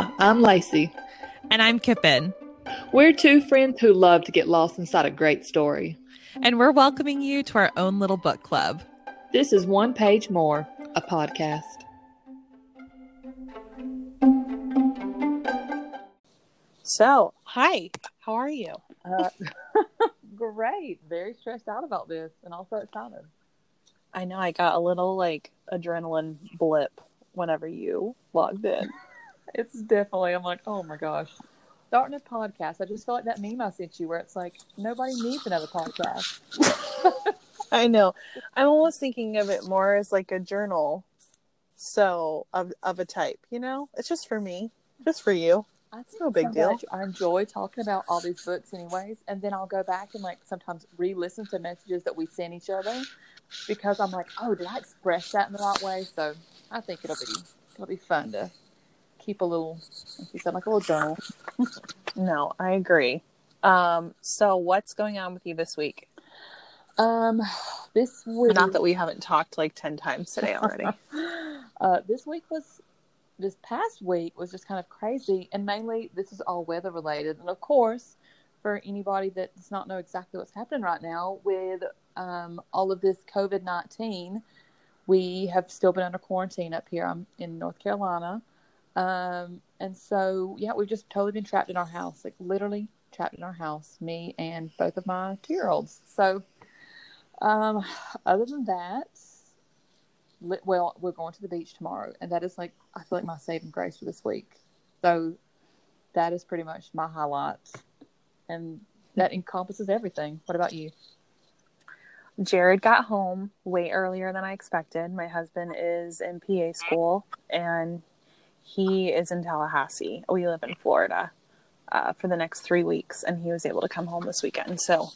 Hi, I'm Lacey. And I'm Kipin. We're two friends who love to get lost inside a great story. And we're welcoming you to our own little book club. This is One Page More, a podcast. So, hi, how are you? Uh, great. Very stressed out about this and also excited. I know I got a little like adrenaline blip whenever you logged in. It's definitely, I'm like, oh my gosh. Starting a podcast. I just feel like that meme I sent you where it's like, nobody needs another podcast. I know. I'm almost thinking of it more as like a journal. So, of, of a type, you know? It's just for me, just for you. That's no big deal. I enjoy talking about all these books, anyways, and then I'll go back and like sometimes re-listen to messages that we send each other because I'm like, oh, did I express that in the right way? So I think it'll be it'll be fun to keep a little, like you said, like a little journal. no, I agree. Um, so what's going on with you this week? Um, this week, not that we haven't talked like ten times today already. uh, this week was this past week was just kind of crazy, and mainly this is all weather related. And of course, for anybody that does not know exactly what's happening right now with um, all of this COVID 19, we have still been under quarantine up here. I'm in North Carolina. Um, and so, yeah, we've just totally been trapped in our house, like literally trapped in our house, me and both of my two year olds. So, um, other than that, well, we're going to the beach tomorrow, and that is like I feel like my saving grace for this week. So that is pretty much my highlights, and that encompasses everything. What about you? Jared got home way earlier than I expected. My husband is in PA school, and he is in Tallahassee. We live in Florida uh, for the next three weeks, and he was able to come home this weekend. So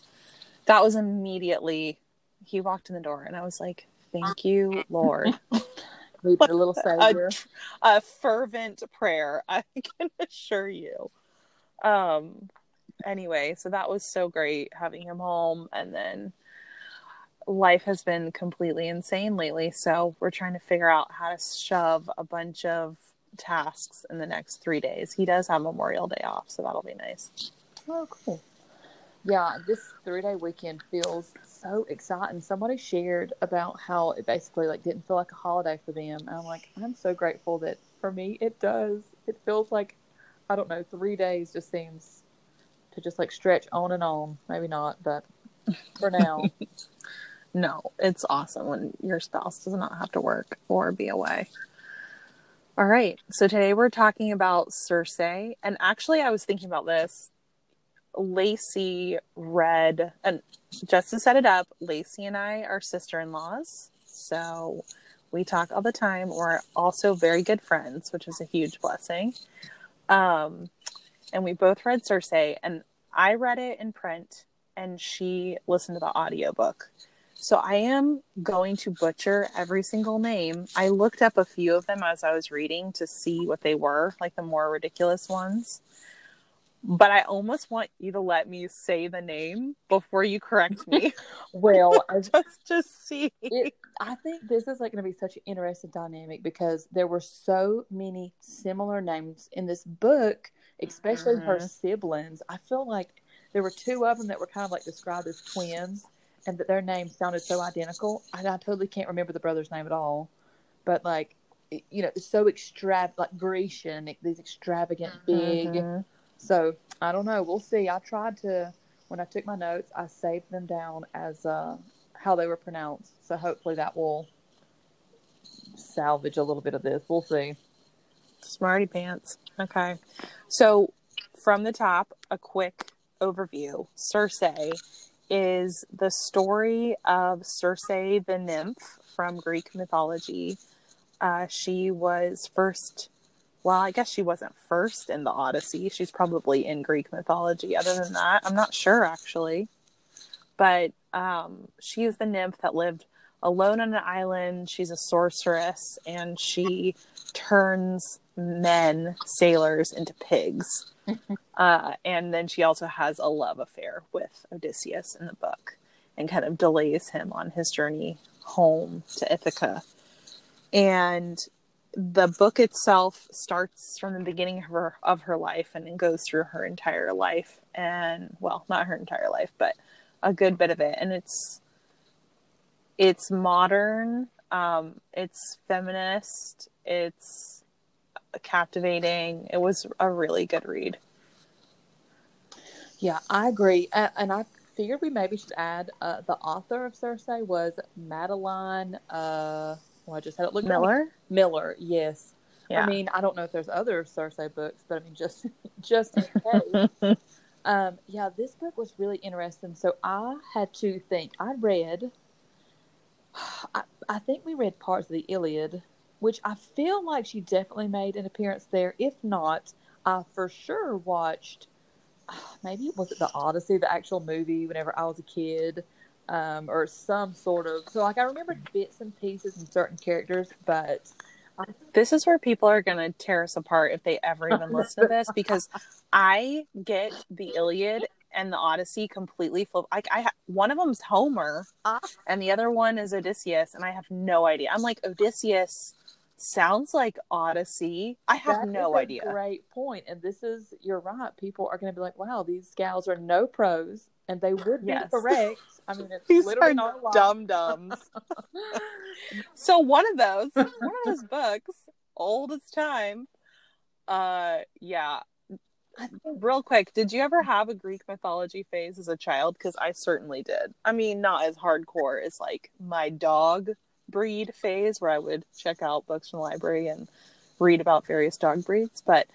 that was immediately. He walked in the door, and I was like, Thank you, Lord. A little savior. A, a, fervent prayer, I can assure you. Um. Anyway, so that was so great having him home, and then life has been completely insane lately. So we're trying to figure out how to shove a bunch of tasks in the next three days. He does have Memorial Day off, so that'll be nice. Oh, cool. Yeah, this three day weekend feels so exciting. Somebody shared about how it basically like didn't feel like a holiday for them. And I'm like, I'm so grateful that for me it does. It feels like I don't know, three days just seems to just like stretch on and on. Maybe not, but for now. no, it's awesome when your spouse does not have to work or be away. All right. So today we're talking about Circe. And actually I was thinking about this Lacey read, and just to set it up, Lacey and I are sister in laws. So we talk all the time. We're also very good friends, which is a huge blessing. Um, and we both read Circe, and I read it in print, and she listened to the audiobook. So I am going to butcher every single name. I looked up a few of them as I was reading to see what they were, like the more ridiculous ones but I almost want you to let me say the name before you correct me. well, just to see. It, I think this is like going to be such an interesting dynamic because there were so many similar names in this book, especially her mm-hmm. siblings. I feel like there were two of them that were kind of like described as twins, and that their names sounded so identical. I, I totally can't remember the brother's name at all, but like you know, it's so extravagant, like Grecian, these extravagant, big. Mm-hmm so I don't know. We'll see. I tried to when I took my notes, I saved them down as uh, how they were pronounced. So hopefully that will salvage a little bit of this. We'll see. Smarty pants. Okay. So from the top, a quick overview. Circe is the story of Circe the nymph from Greek mythology. Uh, she was first well, I guess she wasn't first in the Odyssey. She's probably in Greek mythology. Other than that, I'm not sure actually. But um, she is the nymph that lived alone on an island. She's a sorceress and she turns men, sailors, into pigs. uh, and then she also has a love affair with Odysseus in the book and kind of delays him on his journey home to Ithaca. And the book itself starts from the beginning of her of her life and it goes through her entire life and well not her entire life but a good bit of it and it's it's modern um it's feminist it's captivating it was a really good read Yeah, I agree, and, and I figured we maybe should add uh, the author of Circe was Madeline. Uh, well, I just had it looked miller Miller. Yes, yeah I mean I don't know if there's other Circe books, but I mean just just in case. um, yeah, this book was really interesting. So I had to think. I read. I, I think we read parts of the Iliad, which I feel like she definitely made an appearance there. If not, I for sure watched maybe it was it the Odyssey, the actual movie, whenever I was a kid, um, or some sort of. So like I remember bits and pieces and certain characters, but this is where people are going to tear us apart if they ever even listen to this because I get the Iliad and the Odyssey completely flip. Like I, one of them's Homer, Ah. and the other one is Odysseus, and I have no idea. I'm like Odysseus sounds like Odyssey. I have that no idea. Great point. and this is you're right. People are going to be like, "Wow, these gals are no pros," and they would be Yes. correct. I mean, it's These literally are not a lie. So one of those, one of those books, old as time. Uh, yeah. Real quick, did you ever have a Greek mythology phase as a child? Because I certainly did. I mean, not as hardcore as like my dog breed phase, where I would check out books from the library and read about various dog breeds, but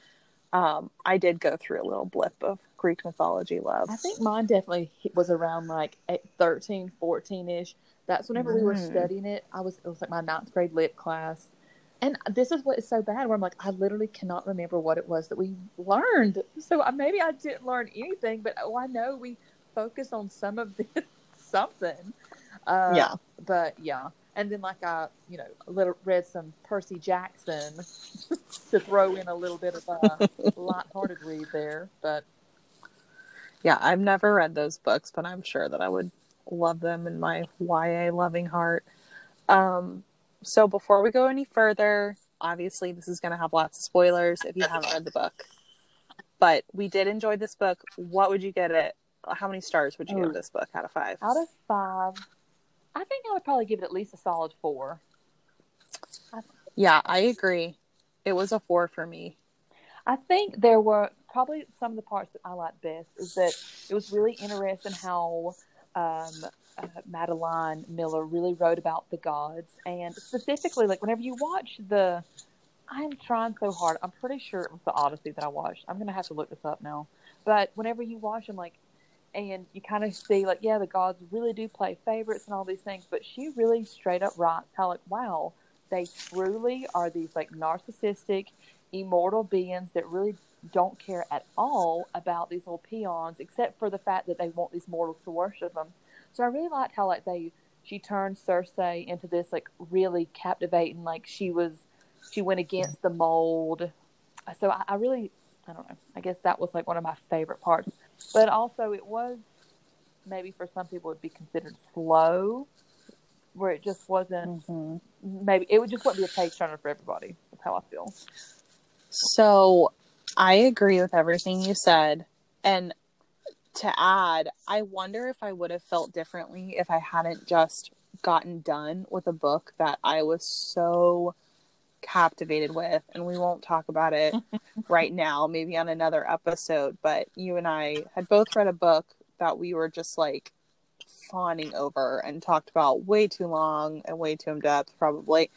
um, I did go through a little blip of Greek mythology love. I think mine definitely was around like 13, 14 ish. That's whenever we were Mm. studying it. I was it was like my ninth grade lit class, and this is what is so bad. Where I'm like, I literally cannot remember what it was that we learned. So maybe I didn't learn anything, but oh, I know we focused on some of this something. Uh, yeah. but yeah. And then, like I, you know, a little read some Percy Jackson to throw in a little bit of a lighthearted read there. But Yeah, I've never read those books, but I'm sure that I would love them in my YA loving heart. Um, so before we go any further, obviously this is going to have lots of spoilers if you haven't read the book. But we did enjoy this book. What would you get it? How many stars would you Oh. give this book out of five? out of five, I think I would probably give it at least a solid four. Yeah, I agree. It was a four for me. I think there were probably some of the parts that I liked best is that it was really interesting how um, uh, Madeline Miller really wrote about the gods, and specifically, like whenever you watch the, I'm trying so hard. I'm pretty sure it was the Odyssey that I watched. I'm gonna have to look this up now. But whenever you watch them, like, and you kind of see, like, yeah, the gods really do play favorites and all these things, but she really straight up writes how, like, wow, they truly are these like narcissistic, immortal beings that really don't care at all about these little peons, except for the fact that they want these mortals to worship them. So I really liked how like they she turned Circe into this like really captivating, like she was she went against the mold. So I, I really I don't know. I guess that was like one of my favorite parts. But also it was maybe for some people would be considered slow, where it just wasn't mm-hmm. maybe it would just wouldn't be a page turner for everybody. That's how I feel. So I agree with everything you said. And to add, I wonder if I would have felt differently if I hadn't just gotten done with a book that I was so captivated with. And we won't talk about it right now, maybe on another episode. But you and I had both read a book that we were just like fawning over and talked about way too long and way too in depth, probably.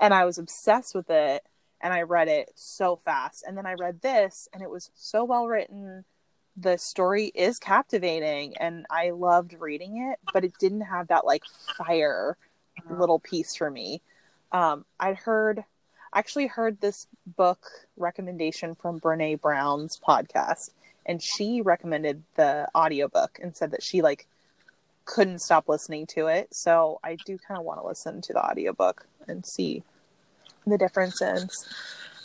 And I was obsessed with it and I read it so fast. And then I read this, and it was so well written. The story is captivating, and I loved reading it, but it didn't have that like fire little piece for me. Um, I'd heard, actually heard this book recommendation from Brene Brown's podcast, and she recommended the audiobook and said that she like couldn't stop listening to it. So I do kind of want to listen to the audiobook and see the differences.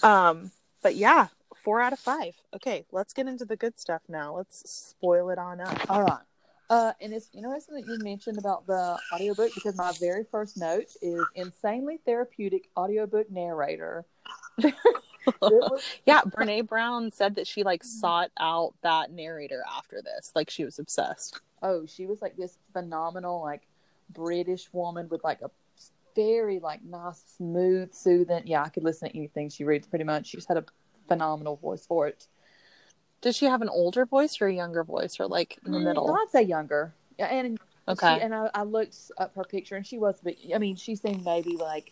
Um, but yeah, four out of five. Okay, let's get into the good stuff now. Let's spoil it on up. All right. Uh, and it's interesting that you mentioned about the audiobook because my very first note is insanely therapeutic audiobook narrator. was- yeah, Brene Brown said that she like sought out that narrator after this. Like she was obsessed. Oh, she was like this phenomenal, like British woman with like a very like nice, smooth, soothing. Yeah, I could listen to anything she reads pretty much. She just had a phenomenal voice for it. Does she have an older voice or a younger voice or like in the Mm, middle? I'd say younger. Yeah, and Okay. She, and I, I looked up her picture, and she was, but I mean, she seemed maybe like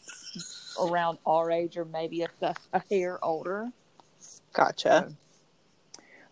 around our age, or maybe a, a hair older. Gotcha.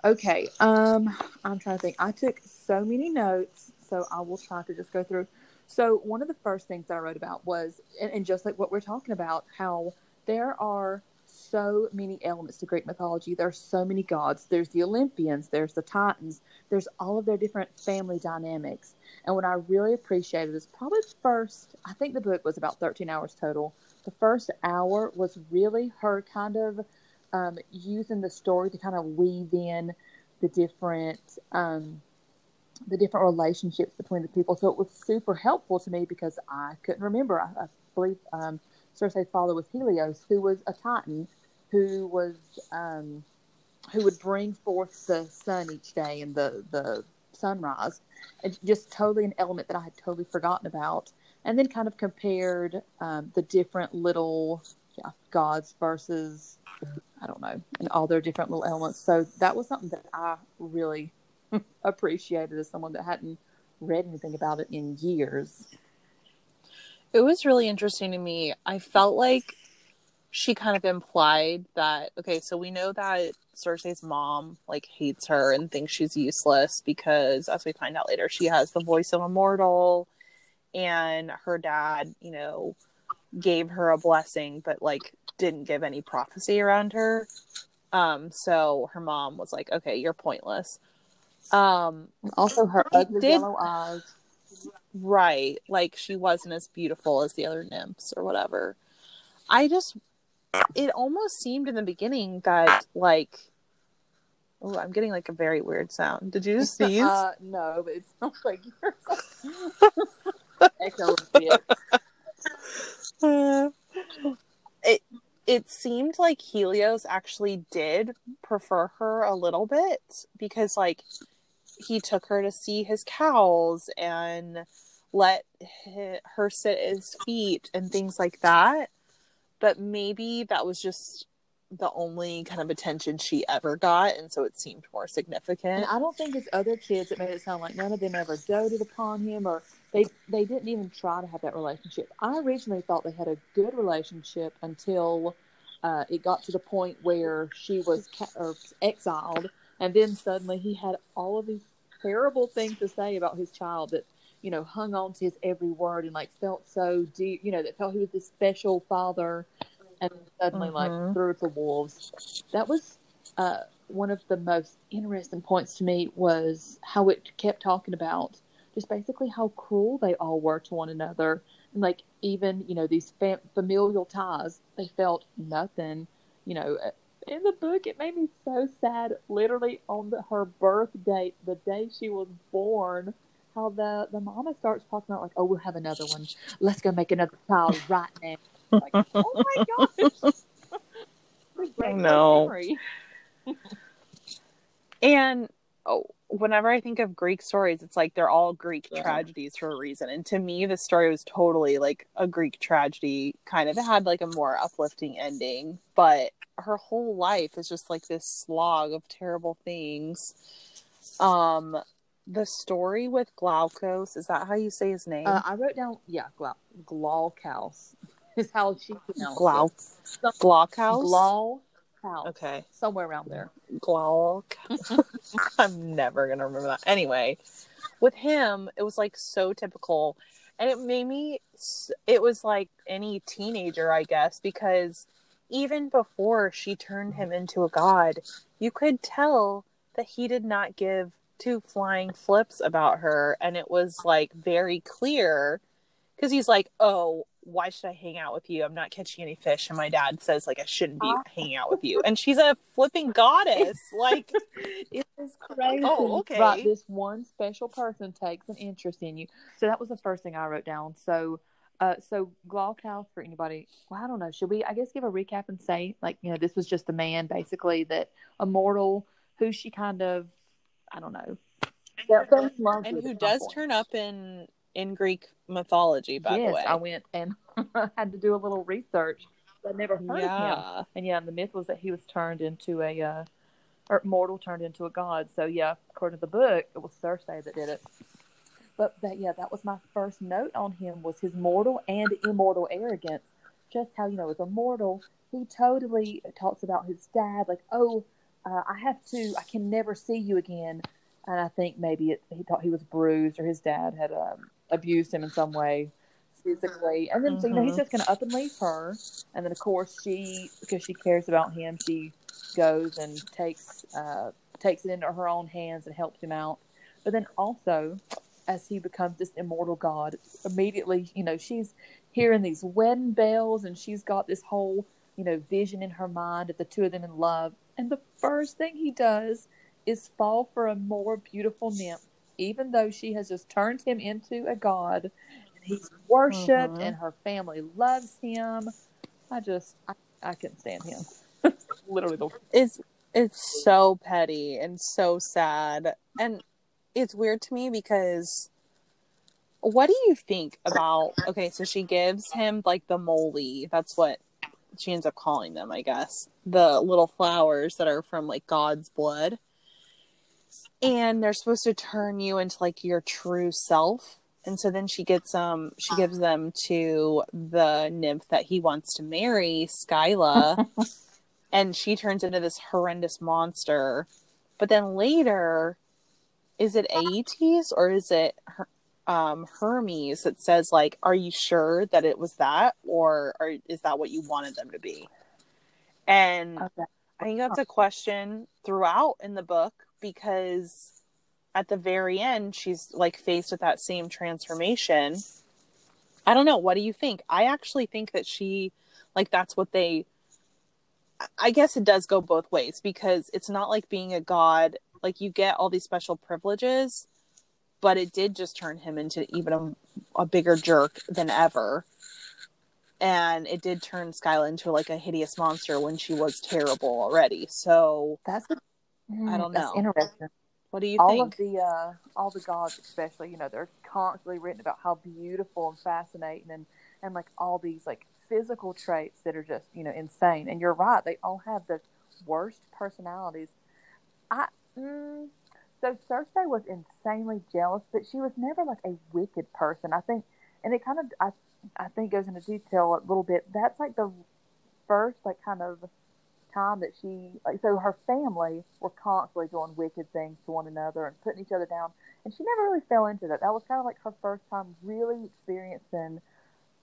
Okay, um, I'm trying to think. I took so many notes, so I will try to just go through. So one of the first things I wrote about was, and, and just like what we're talking about, how there are so many elements to Greek mythology. There are so many gods. There's the Olympians. There's the Titans. There's all of their different family dynamics. And what I really appreciated is probably the first. I think the book was about 13 hours total. The first hour was really her kind of um, using the story to kind of weave in the different um, the different relationships between the people. So it was super helpful to me because I couldn't remember. I, I believe um, Circe's father was Helios, who was a Titan, who was um, who would bring forth the sun each day and the the sunrise. It's just totally an element that I had totally forgotten about. And then kind of compared um, the different little yeah, gods versus I don't know, and all their different little elements. So that was something that I really appreciated as someone that hadn't read anything about it in years. It was really interesting to me. I felt like she kind of implied that okay, so we know that Circe's mom like hates her and thinks she's useless because as we find out later, she has the voice of a mortal and her dad, you know, gave her a blessing but like didn't give any prophecy around her. Um so her mom was like, "Okay, you're pointless." Um Also, her ugly did- yellow eyes. Right. Like she wasn't as beautiful as the other nymphs or whatever. I just it almost seemed in the beginning that like Oh, I'm getting like a very weird sound. Did you sneeze? Uh, no, but it sounds like you're echo a bit. Uh, it it seemed like Helios actually did prefer her a little bit because like he took her to see his cows and let her sit at his feet and things like that. But maybe that was just the only kind of attention she ever got, and so it seemed more And significant. I don't think it's other kids that made it sound like none of them ever doted upon him or they they didn't even try to have that relationship. I originally thought they had a good relationship until uh, it got to the point where she was ca- exiled, and then suddenly he had all of these terrible things to say about his child that you know hung on to his every word and like felt so deep, you know, that felt he was this special father, and suddenly Mhm. like threw the wolves. That was uh, one of the most interesting points to me was how it kept talking about just basically how cruel they all were to one another and like even you know these fam- familial ties they felt nothing you know in the book it made me so sad literally on the, her birth date the day she was born how the the mama starts talking about like oh we'll have another one let's go make another child right now like oh my gosh What a great No. And oh, whenever I think of Greek stories, it's like they're all Greek Yeah. tragedies for a reason. And to me, this story was totally like a Greek tragedy. Kind of it had like a more uplifting ending, but her whole life is just like this slog of terrible things. Um, the story with Glaukos is that how you say his name? Uh, I wrote down, yeah, Glau- Glaucus is how she pronounced Glau it. Glaukos. Glaucus. Okay. Somewhere around there. Glauc. I'm never gonna remember that. Anyway, with him, it was like so typical, and it made me, it was like any teenager, I guess, because even before she turned him into a god, you could tell that he did not give two flying flips about her, and it was like very clear because he's like, "Oh, why should I hang out with you? I'm not catching any fish. And my dad says, like, I shouldn't be hanging out with you. And she's a flipping goddess. Like, it is crazy. Oh, okay. Right, this one special person takes an interest in you. So that was the first thing I wrote down. So, uh, so Glaucus for anybody. Well, I don't know. Should we? I guess give a recap and say like you know this was just a man basically that a mortal who she kind of I don't know. fell and who at does point. turn up in in Greek mythology, by yes, the way. I went and had to do a little research. I never heard of him. yeah. And the myth was that he was turned into a, uh, or mortal turned into a god. So yeah, according to the book, it was Circe that did it. But that yeah, that was my first note on him was his mortal and immortal arrogance. Just how you know, as a mortal, he totally talks about his dad, like, oh, uh, I have to, I can never see you again. And I think maybe it, he thought he was bruised or his dad had um, abused him in some way physically. And then, so, you know, he's Mhm. just going to up and leave her. And then, of course, she, because she cares about him, she goes and takes uh, takes it into her own hands and helps him out. But then also, as he becomes this immortal god, immediately, you know, she's hearing these wedding bells and she's got this whole, you know, vision in her mind of the two of them in love. And the first thing he does is fall for a more beautiful nymph, even though she has just turned him into a god. And he's worshipped Mhm. and her family loves him. I just, I, I couldn't stand him. Literally the it's it's so petty and so sad and it's weird to me because what do you think about okay so she gives him like the moly that's what she ends up calling them i guess. The little flowers that are from like god's blood. And they're supposed to turn you into like your true self. And so then she gets um she gives them to the nymph that he wants to marry skyla. And she turns into this horrendous monster. But then later, is it Aeëtes or is it Her- um, Hermes that says like, "Are you sure that it was that, or, or is that what you wanted them to be?" And Okay. I think that's a question throughout in the book because at the very end, she's like faced with that same transformation. I don't know. What do you think? I actually think that she, like, that's what they. I guess it does go both ways because it's not like being a god. Like, you get all these special privileges, but it did just turn him into even a, a bigger jerk than ever. And it did turn Skyla into like a hideous monster when she was terrible already. So, That's I don't know. interesting. what do you all think? of the uh, all the gods, especially, you know, they're constantly written about how beautiful and fascinating, and and like all these like physical traits that are just you know insane. And you're right, they all have the worst personalities. I mm, so Circe was insanely jealous, but she was never like a wicked person. I think, and it kind of I I think goes into detail a little bit. That's like the first like kind of time that she like so her family were constantly doing wicked things to one another and putting each other down and she never really fell into that that was kind of like her first time really experiencing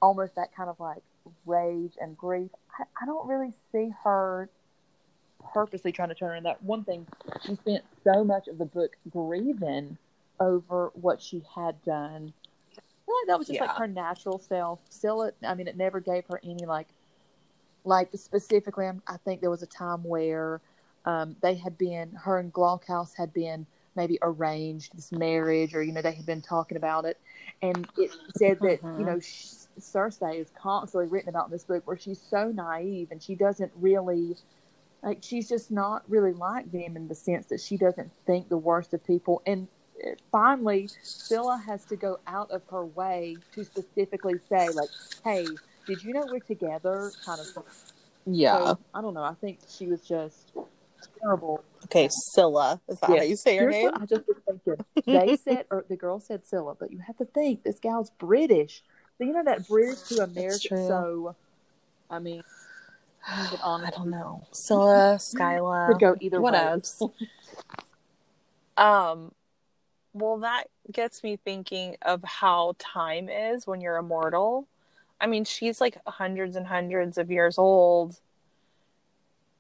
almost that kind of like rage and grief i, I don't really see her purposely trying to turn her in that one thing she spent so much of the book grieving over what she had done I like that was just like her natural self still it i mean it never gave her any like like specifically, I'm- think there was a time where um, they had been, her and Glaucus had been maybe arranged this marriage, or you know they had been talking about it, and it said that Mhm. you know sh- Circe is constantly written about in this book where she's so naive and she doesn't really. Like she's just not really like them in the sense that she doesn't think the worst of people, and uh, finally, Scylla has to go out of her way to specifically say, like, "Hey, did you know we're together?" Kind of. yeah. So, I don't know. I think she was just terrible. okay, Scylla. Is that Yeah. how you say her Here's name? I just was thinking. They said, or the girl said Scylla, but you have to think this gal's British. So you know that British to American. So, I mean, but I don't know. Scylla, Skyla. could go either what way. else? Um, well, that gets me thinking of how time is when you're immortal. I mean, she's like hundreds and hundreds of years old.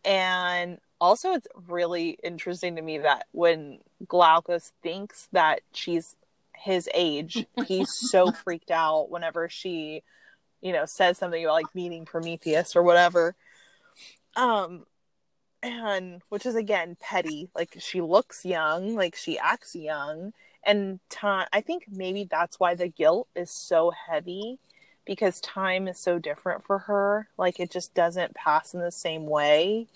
And also, it's really interesting to me that when Glaucus thinks that she's his age, he's so freaked out whenever she, you know, says something about like meeting Prometheus or whatever. Um, and which is again petty. Like she looks young, like she acts young, and time. I think maybe that's why the guilt is so heavy because time is so different for her. Like it just doesn't pass in the same way.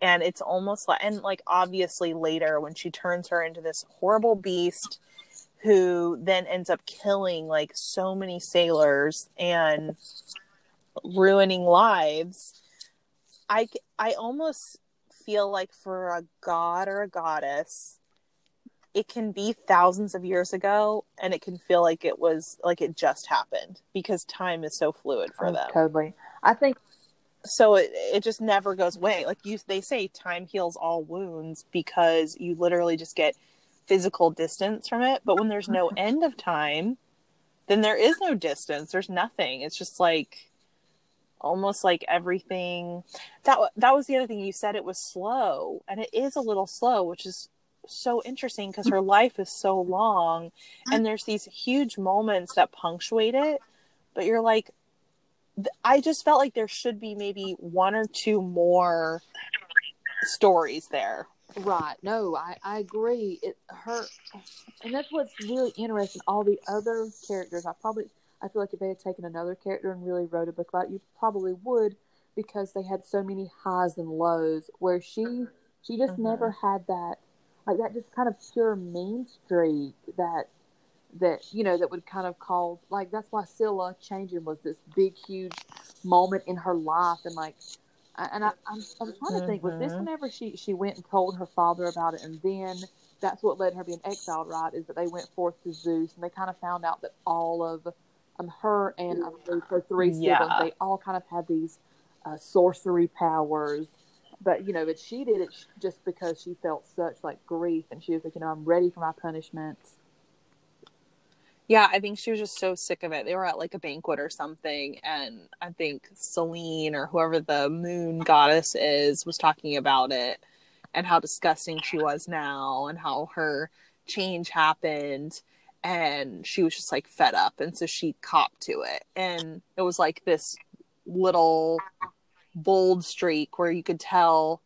And it's almost like, and like obviously later when she turns her into this horrible beast who then ends up killing like so many sailors and ruining lives. I, I almost feel like for a god or a goddess, it can be thousands of years ago and it can feel like it was like it just happened because time is so fluid for Oh, them. Totally. I think So it it just never goes away. Like you they say time heals all wounds because you literally just get physical distance from it, but when there's no end of time, then there is no distance. There's nothing. It's just like almost like everything that that was the other thing you said it was slow and it is a little slow which is so interesting because her life is so long and there's these huge moments that punctuate it but you're like i just felt like there should be maybe one or two more stories there Right. No, I, I agree. It her and that's what's really interesting. All the other characters, I probably I feel like if they had taken another character and really wrote a book about it, you probably would because they had so many highs and lows where she she just Mhm. never had that like that just kind of pure mean streak that that you know that would kind of cause like that's why Scylla changing was this big huge moment in her life and like and I, I'm, I'm trying to think was this Mhm. whenever she she went and told her father about it and then that's what led her being exiled right is that they went forth to Zeus and they kind of found out that all of um her and believe her three siblings Yeah. they all kind of had these uh, sorcery powers but you know but she did it just because she felt such like grief and she was like you know I'm ready for my punishment Yeah, I think she was just so sick of it. They were at like a banquet or something, and I think Selene or whoever the moon goddess is was talking about it and how disgusting she was now and how her change happened. And she was just like fed up. And so she copped to it. And it was like this little bold streak where you could tell.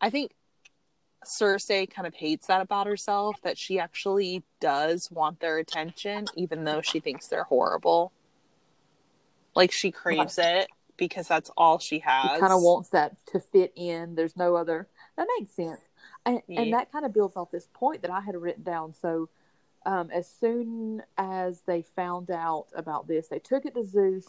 I think Circe kind of hates that about herself that she actually does want their attention, even though she thinks they're horrible. Like she craves it because that's all she has. She kind of wants that to fit in. There's no other. That makes sense. And, Yeah. and that kind of builds off this point that I had written down. So, um, as soon as they found out about this, they took it to Zeus.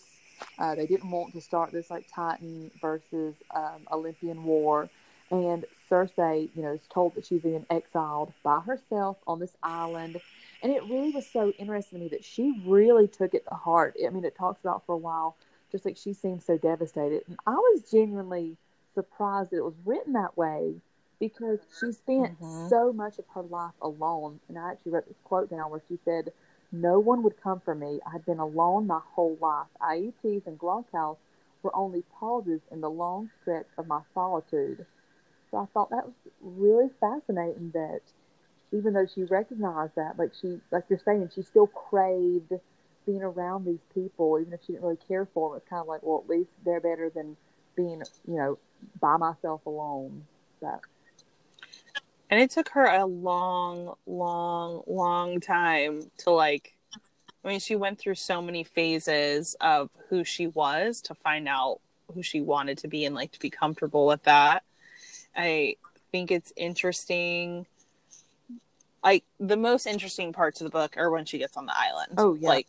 Uh, they didn't want to start this like Titan versus um, Olympian war. And Circe, you know, is told that she's being exiled by herself on this island. And it really was so interesting to me that she really took it to heart. I mean, it talks about for a while, just like she seemed so devastated. And I was genuinely surprised that it was written that way because she spent Mhm. so much of her life alone. And I actually wrote this quote down where she said, No one would come for me. I had been alone my whole life. Aeëtes and Glaucus were only pauses in the long stretch of my solitude. So I thought that was really fascinating that even though she recognized that, like she, like you're saying, she still craved being around these people, even if she didn't really care for them. It's kind of like, well, at least they're better than being, you know, by myself alone. So, And it took her a long, long, long time to like. I mean, she went through so many phases of who she was to find out who she wanted to be and like to be comfortable with that. I think it's interesting. Like the most interesting parts of the book are when she gets on the island. Oh, yeah. Like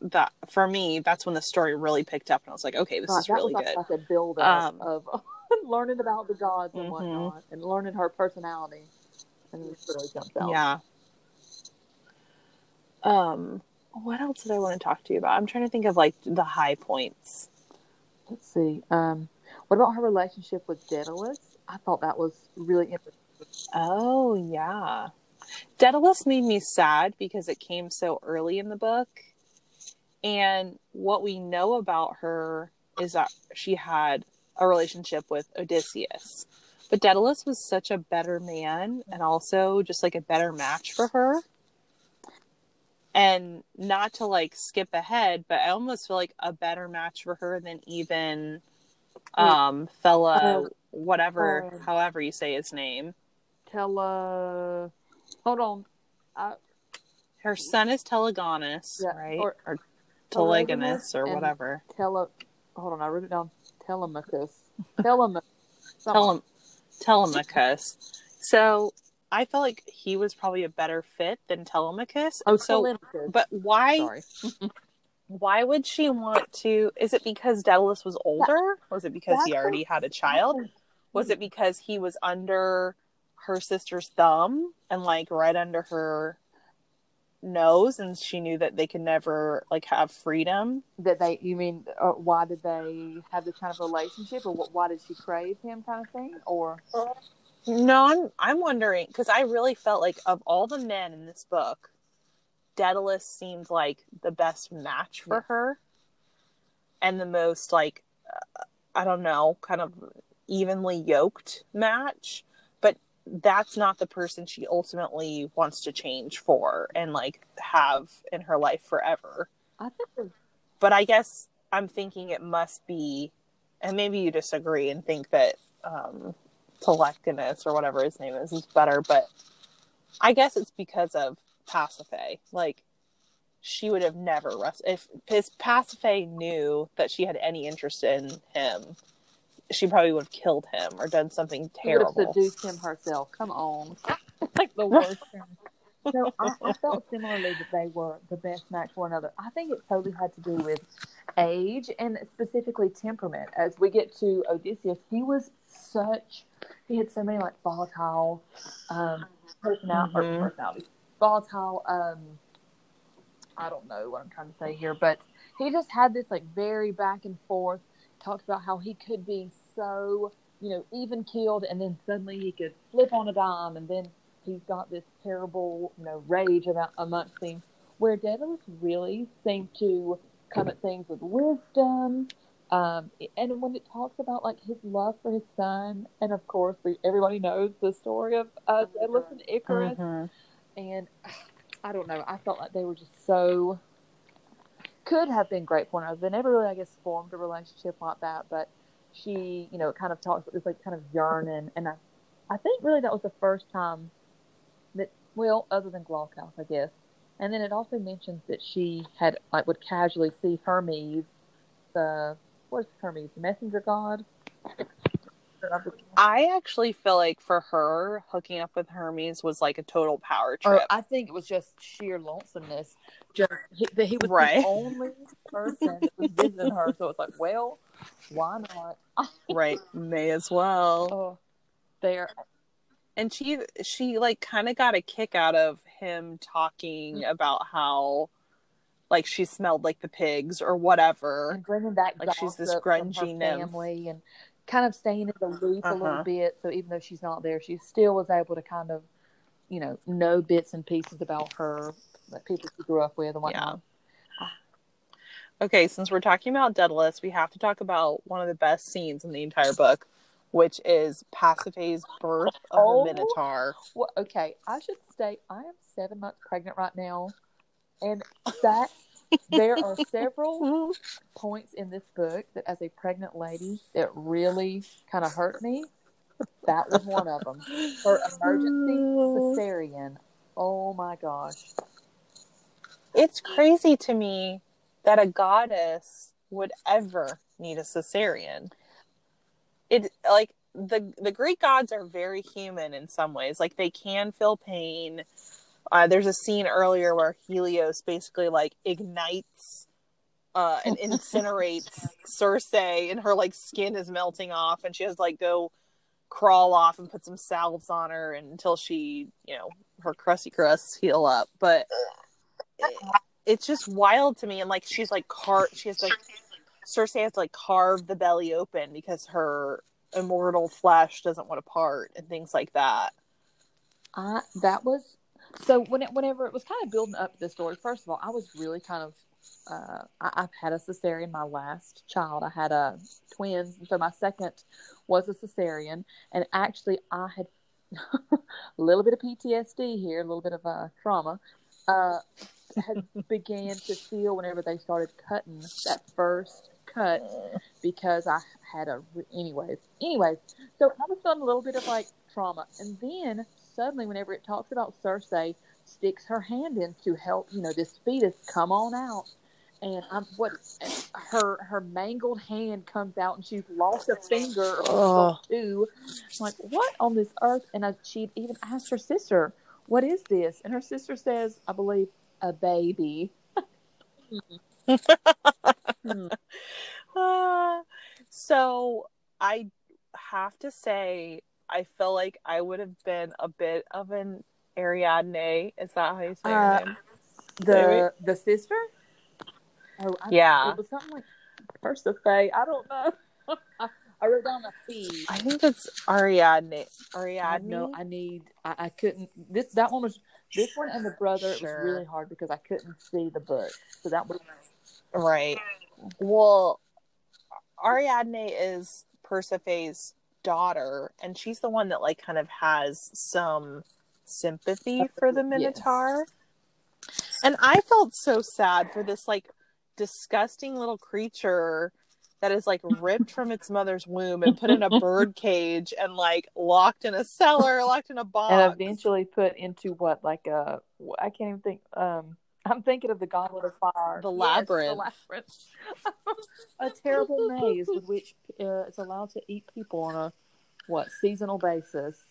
that for me, that's when the story really picked up, and I was like, okay, this is really good. like, like a build Um, of learning about the gods and Mhm. whatnot, and learning her personality, and it really jumps out. Yeah. Um, what else did I want to talk to you about? I'm trying to think of like the high points. Let's see. Um, what about her relationship with Daedalus? I thought that was really interesting. Oh yeah. Daedalus made me sad because it came so early in the book. And what we know about her is that she had a relationship with Odysseus. But Daedalus was such a better man and also just like a better match for her. And not to like skip ahead, but I almost feel like a better match for her than even um fella Uh, whatever um, however you say his name. Tele. Hold on. I, Her son is Telegonus, Yeah, right? or- Or, Telegonus Telegonus or whatever. tele. Hold on. I wrote it down. Telemachus. Telemachus. Tele- Telemachus. So I felt like he was probably a better fit than Telemachus. Oh, so, Telemachus. but why? Why would she want to? Is it because Daedalus was older? Was it because he already had a child? Was it because he was under her sister's thumb and like right under her nose, and she knew that they could never like have freedom? that they you mean uh, why did they have this kind of relationship or wh- why did she crave him kind of thing or No, I'm I'm wondering because I really felt like of all the men in this book, Daedalus seemed like the best match for Yeah. her, and the most like uh, I don't know, kind of evenly yoked match. That's not the person she ultimately wants to change for and like have in her life forever. i think But I guess I'm thinking it must be, and maybe you disagree and think that um, Telegonus or whatever his name is is better. But I guess it's because of Pasiphae. Like she would have never rest if if Pasiphae knew that she had any interest in him. She probably would have killed him or done something she would have terrible. seduced him herself come on like the worst thing. so I, I felt similarly that they were the best match for another i think it totally had to do with age and specifically temperament as we get to odysseus he was such he had so many like volatile um personality Mhm. personality volatile um i don't know what i'm trying to say here but he just had this like very back and forth talked about how he could be so you know even killed and then suddenly he could flip on a dime and then he's got this terrible you know rage about amongst things where Daedalus really seemed to come at things with wisdom um, and when it talks about like his love for his son and of course we, everybody knows the story of uh, Daedalus and Icarus Mhm. and I don't know. I felt like they were just so could have been great for another. They never really, I guess, formed a relationship like that. But she, you know, kind of talks about this like kind of yearning, and I, I think really that was the first time that, well, other than Glaucus, I guess. And then it also mentions that she had like would casually see Hermes, the what is Hermes, the messenger god. I actually feel like for her, hooking up with Hermes was like a total power Or trip. I think it was just sheer lonesomeness. Just he, that he was Right. the only person that was visiting her. So it's like, well, why not? right, may as well. Oh, there. and she she like kind of got a kick out of him talking mm-hmm. about how like she smelled like the pigs or whatever and bringing back Like, she's this grungy family and kind of staying in the loop a Uh-huh. little bit. So even though she's not there, she still was able to kind of, you know, know bits and pieces about her, like people she grew up with and whatnot. okay since we're talking about Daedalus we have to talk about one of the best scenes in the entire book which is Pasiphae's birth of Oh. the Minotaur Well, okay, I should state I am seven months pregnant right now, and that there are several points in this book that, as a pregnant lady, that really kind of hurt me. That was one of them. For emergency cesarean. Oh my gosh. it's crazy to me that a goddess would ever need a cesarean. It like the the Greek gods are very human in some ways. Like they can feel pain. Uh, there's a scene earlier where Helios basically like ignites uh, and incinerates Circe, and her like skin is melting off, and she has to like go crawl off and put some salves on her until she, you know, her crusty crusts heal up. But it's just wild to me and like she's like car she has to, like Circe has to like carve the belly open because her immortal flesh doesn't want to part and things like that. I that was so when it, whenever it was kind of building up this story. First of all, I was really kind of uh, I, I've had a cesarean. My last child, I had a twins, and so my second was a cesarean. And actually, I had a little bit of PTSD here, a little bit of uh, trauma uh, had began to feel whenever they started cutting that first cut because I had a anyways anyways so I was feeling a little bit of like trauma and then suddenly whenever it talks about Circe sticks her hand in to help you know this fetus come on out and I'm what her her mangled hand comes out and she's lost a finger or Oh. two. I'm like, what on this earth? And I, she even asked her sister, "What is this?" And her sister says, "I believe a baby." Hmm. Uh, so I have to say, I feel like I would have been a bit of an Ariadne. Is that how you say her Uh, name? The the sister. Oh, I, Yeah. It was something like Persephone. I don't know. I, I wrote down a fee. I think it's Ariadne. Ariadne. No, I need. I, I couldn't. This that one was this one and the brother. It was really hard because I couldn't see the book. So that was Right. Well, Ariadne is Persephone's daughter, and she's the one that like kind of has some sympathy for the Yes. Minotaur. And I felt so sad for this like disgusting little creature that is like ripped from its mother's womb and put in a bird cage and like locked in a cellar, locked in a box. and eventually put into what like a I can't even think. Um, I'm thinking of the Goblet of Fire, The Yes, labyrinth. the labyrinth, a terrible maze with which uh, it's allowed to eat people on a what seasonal basis.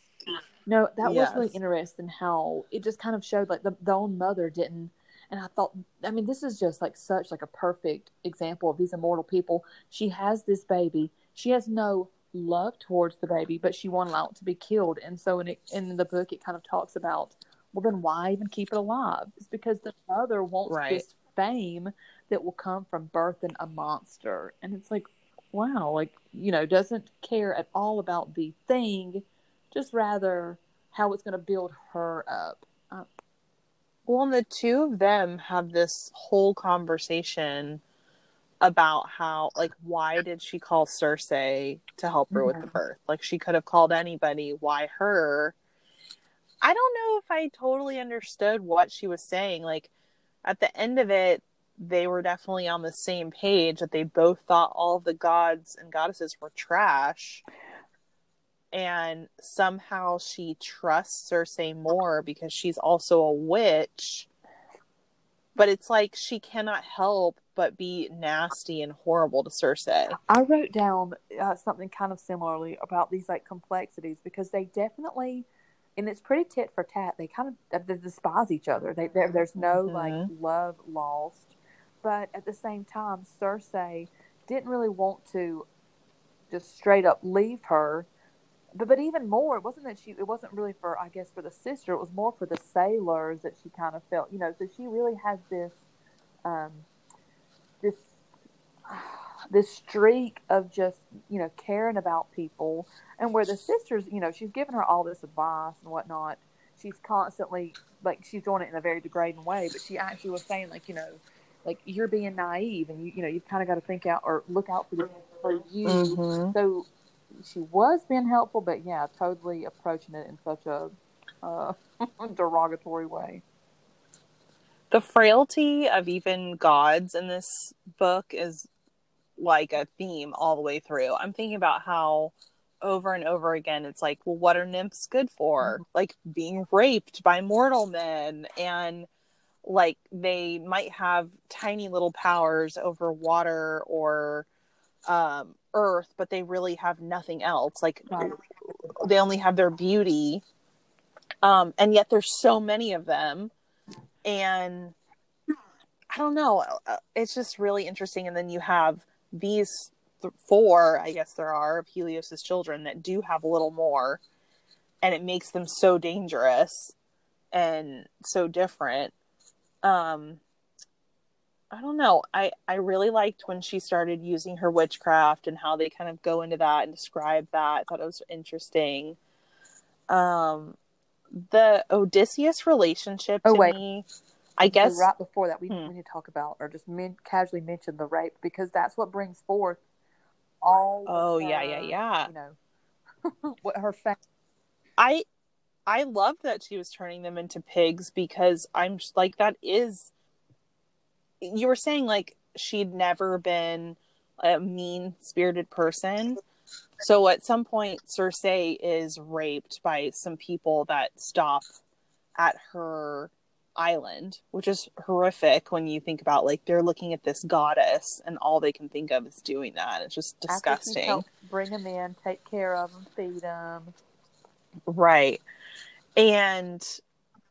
No, that Yes. was really interesting. How it just kind of showed like the, the own mother didn't. And I thought, I mean, this is just like such like a perfect example of these immortal people. She has this baby. She has no love towards the baby, but she won't allow it to be killed. And so in it, in the book, it kind of talks about, well, then why even keep it alive? It's because the mother wants Right. this fame that will come from birthing a monster. And it's like, wow, like, you know, doesn't care at all about the thing, just rather how it's going to build her up. Uh, Well, and the two of them have this whole conversation about how, like, why did she call Circe to help her with the Mhm. birth? Like, she could have called anybody. Why her? I don't know if I totally understood what she was saying. Like, at the end of it, they were definitely on the same page that they both thought all the gods and goddesses were trash. And somehow she trusts Circe more because she's also a witch. But it's like she cannot help but be nasty and horrible to Circe. I wrote down uh, something kind of similarly about these like complexities because they definitely, and it's pretty tit for tat. They kind of they despise each other. They there, there's no like Mhm. love lost, but at the same time, Circe didn't really want to just straight up leave her. But but even more, it wasn't that she. It wasn't really for I guess for the sister. It was more for the sailors that she kind of felt. You know, so she really has this, um, this this streak of just you know caring about people and where the sisters you know she's giving her all this advice and whatnot. She's constantly like she's doing it in a very degrading way but she actually was saying like you know like you're being naive and you you know you've kind of got to think out or look out for for you. Mhm. so she was being helpful but yeah totally approaching it in such a uh, derogatory way. The frailty of even gods in this book is like a theme all the way through. I'm thinking about how over and over again it's like, well, what are nymphs good for? Like being raped by mortal men and like they might have tiny little powers over water or um earth, but they really have nothing else. Like Right. they only have their beauty. Um and yet there's so many of them and I don't know. uh, It's just really interesting. And then you have these th- four, I guess there are, of Helios's children that do have a little more, and it makes them so dangerous and so different. Um, I don't know. I I really liked when she started using her witchcraft and how they kind of go into that and describe that. I thought it was interesting. Um, the Odysseus relationship to Oh, wait. me, I guess. right before that, we, Hmm. we need to talk about or just men, casually mention the rape because that's what brings forth all. Oh yeah, her, yeah, yeah. You know, what her fa- I I love that she was turning them into pigs because I'm just, like that is you were saying like she'd never been a mean spirited person. So at some point Circe is raped by some people that stop at her island, which is horrific when you think about like they're looking at this goddess and all they can think of is doing that. It's just disgusting. Bring them in, take care of them, feed them. Right. And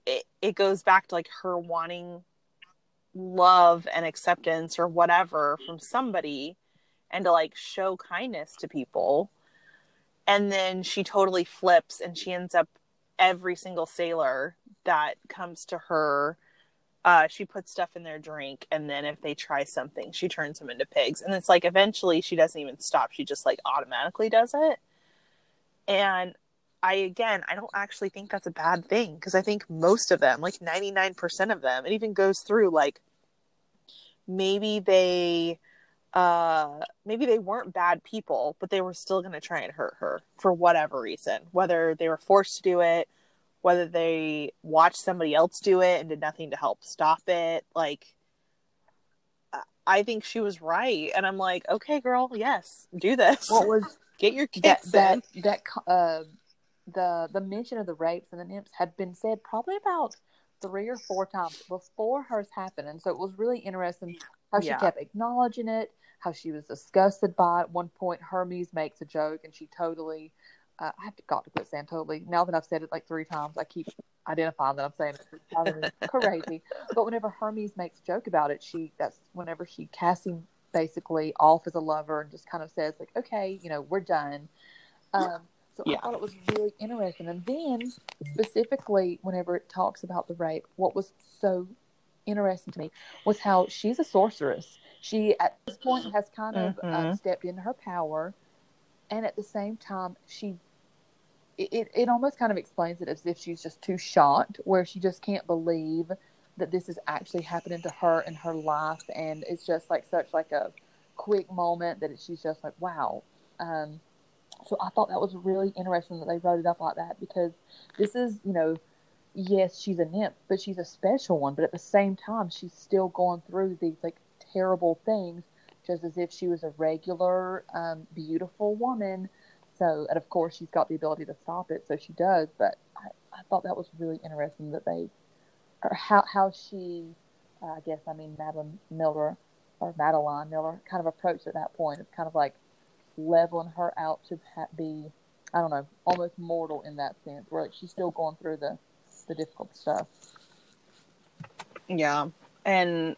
it, it goes back to like her wanting love and acceptance or whatever from somebody and to like show kindness to people. And then she totally flips and she ends up every single sailor that comes to her uh, she puts stuff in their drink and then if they try something she turns them into pigs. And it's like eventually she doesn't even stop. She just like automatically does it. And i again i don't actually think that's a bad thing because i think most of them like 99% of them it even goes through like maybe they uh maybe they weren't bad people but they were still going to try and hurt her for whatever reason whether they were forced to do it whether they watched somebody else do it and did nothing to help stop it. Like i think she was right. And i'm like okay girl yes do this. What was get your kids that that, that uh the the mention of the rapes and the nymphs had been said probably about three or four times before hers happened. And so it was really interesting how she yeah. kept acknowledging it how she was disgusted by it. At one point hermes makes a joke and she totally uh, I have got to quit saying totally. Now that I've said it like three times, I keep identifying that I'm saying it. It's crazy. But whenever Hermes makes a joke about it, she that's whenever she casts him basically off as a lover and just kind of says like, okay, you know, we're done. Um, so yeah. I thought it was really interesting. And then specifically, whenever it talks about the rape, what was so interesting to me was how she's a sorceress. She at this point has kind of uh, mm-hmm. uh, stepped into her power, and at the same time, she it, it almost kind of explains it as if she's just too shocked, where she just can't believe that this is actually happening to her in her life, and it's just like such like a quick moment that she's just like, wow. Um, so I thought that was really interesting that they wrote it up like that because this is, you know, yes, she's a nymph, but she's a special one. But at the same time, she's still going through these like terrible things, just as if she was a regular, um, beautiful woman so, and of course, she's got the ability to stop it, so she does. But I, I thought that was really interesting that they, or how how she, uh, I guess I mean Madeline Miller, or Madeline Miller, kind of approached at that point of kind of like leveling her out to be, I don't know, almost mortal in that sense, where like she's still going through the the difficult stuff. Yeah, and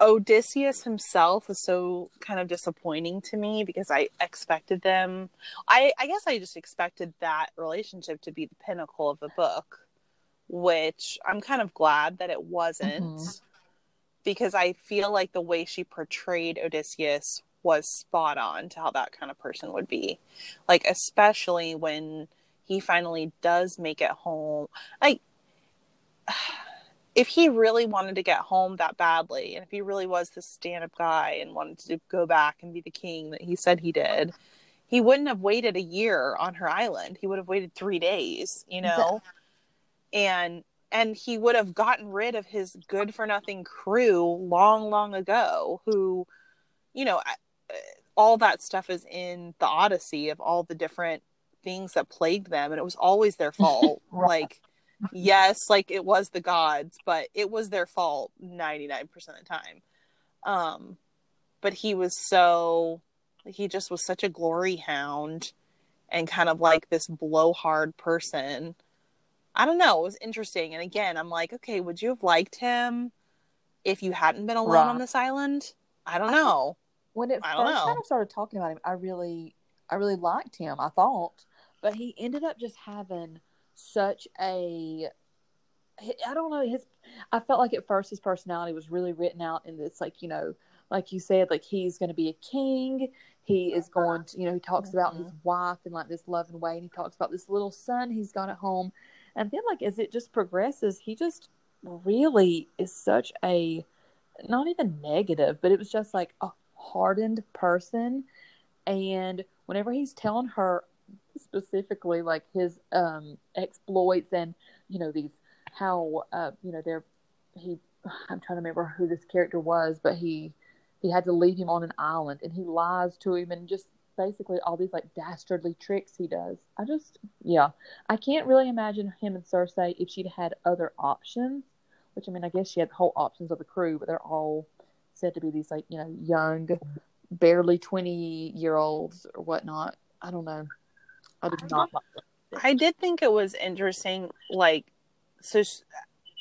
Odysseus himself was so kind of disappointing to me because I expected them. I, I guess I just expected that relationship to be the pinnacle of the book, which I'm kind of glad that it wasn't mm-hmm. because I feel like the way she portrayed Odysseus was spot on to how that kind of person would be. Like, especially when he finally does make it home. Like, if he really wanted to get home that badly, and if he really was this stand up guy and wanted to go back and be the king that he said he did, he wouldn't have waited a year on her island. He would have waited three days, you know? and and he would have gotten rid of his good for nothing crew long, long ago, who, you know, all that stuff is in the Odyssey of all the different things that plagued them, and it was always their fault. right. Like yes, like it was the gods, but it was their fault 99% of the time. Um, but he was so, he just was such a glory hound and kind of like this blowhard person. I don't know. It was interesting. And again, I'm like, okay, would you have liked him if you hadn't been alone right. on this island? I don't know. When it I first kind of started talking about him, I really, I really liked him. I thought, but he ended up just having such a I don't know his I felt like at first his personality was really written out in this like you know like you said like he's going to be a king. He is going to you know he talks mm-hmm. about his wife in like this loving way and he talks about this little son he's got at home. And then like as it just progresses he just really is such a not even negative but it was just like a hardened person. And whenever he's telling her specifically like his um exploits and you know these how uh you know they're he I'm trying to remember who this character was, but he he had to leave him on an island and he lies to him and just basically all these like dastardly tricks he does. I just yeah, I can't really imagine him and Circe if she'd had other options. Which I mean, I guess she had the whole options of the crew, but they're all said to be these like you know young, barely twenty year olds or whatnot. I don't know. I did not. Like I did think it was interesting. Like, so sh-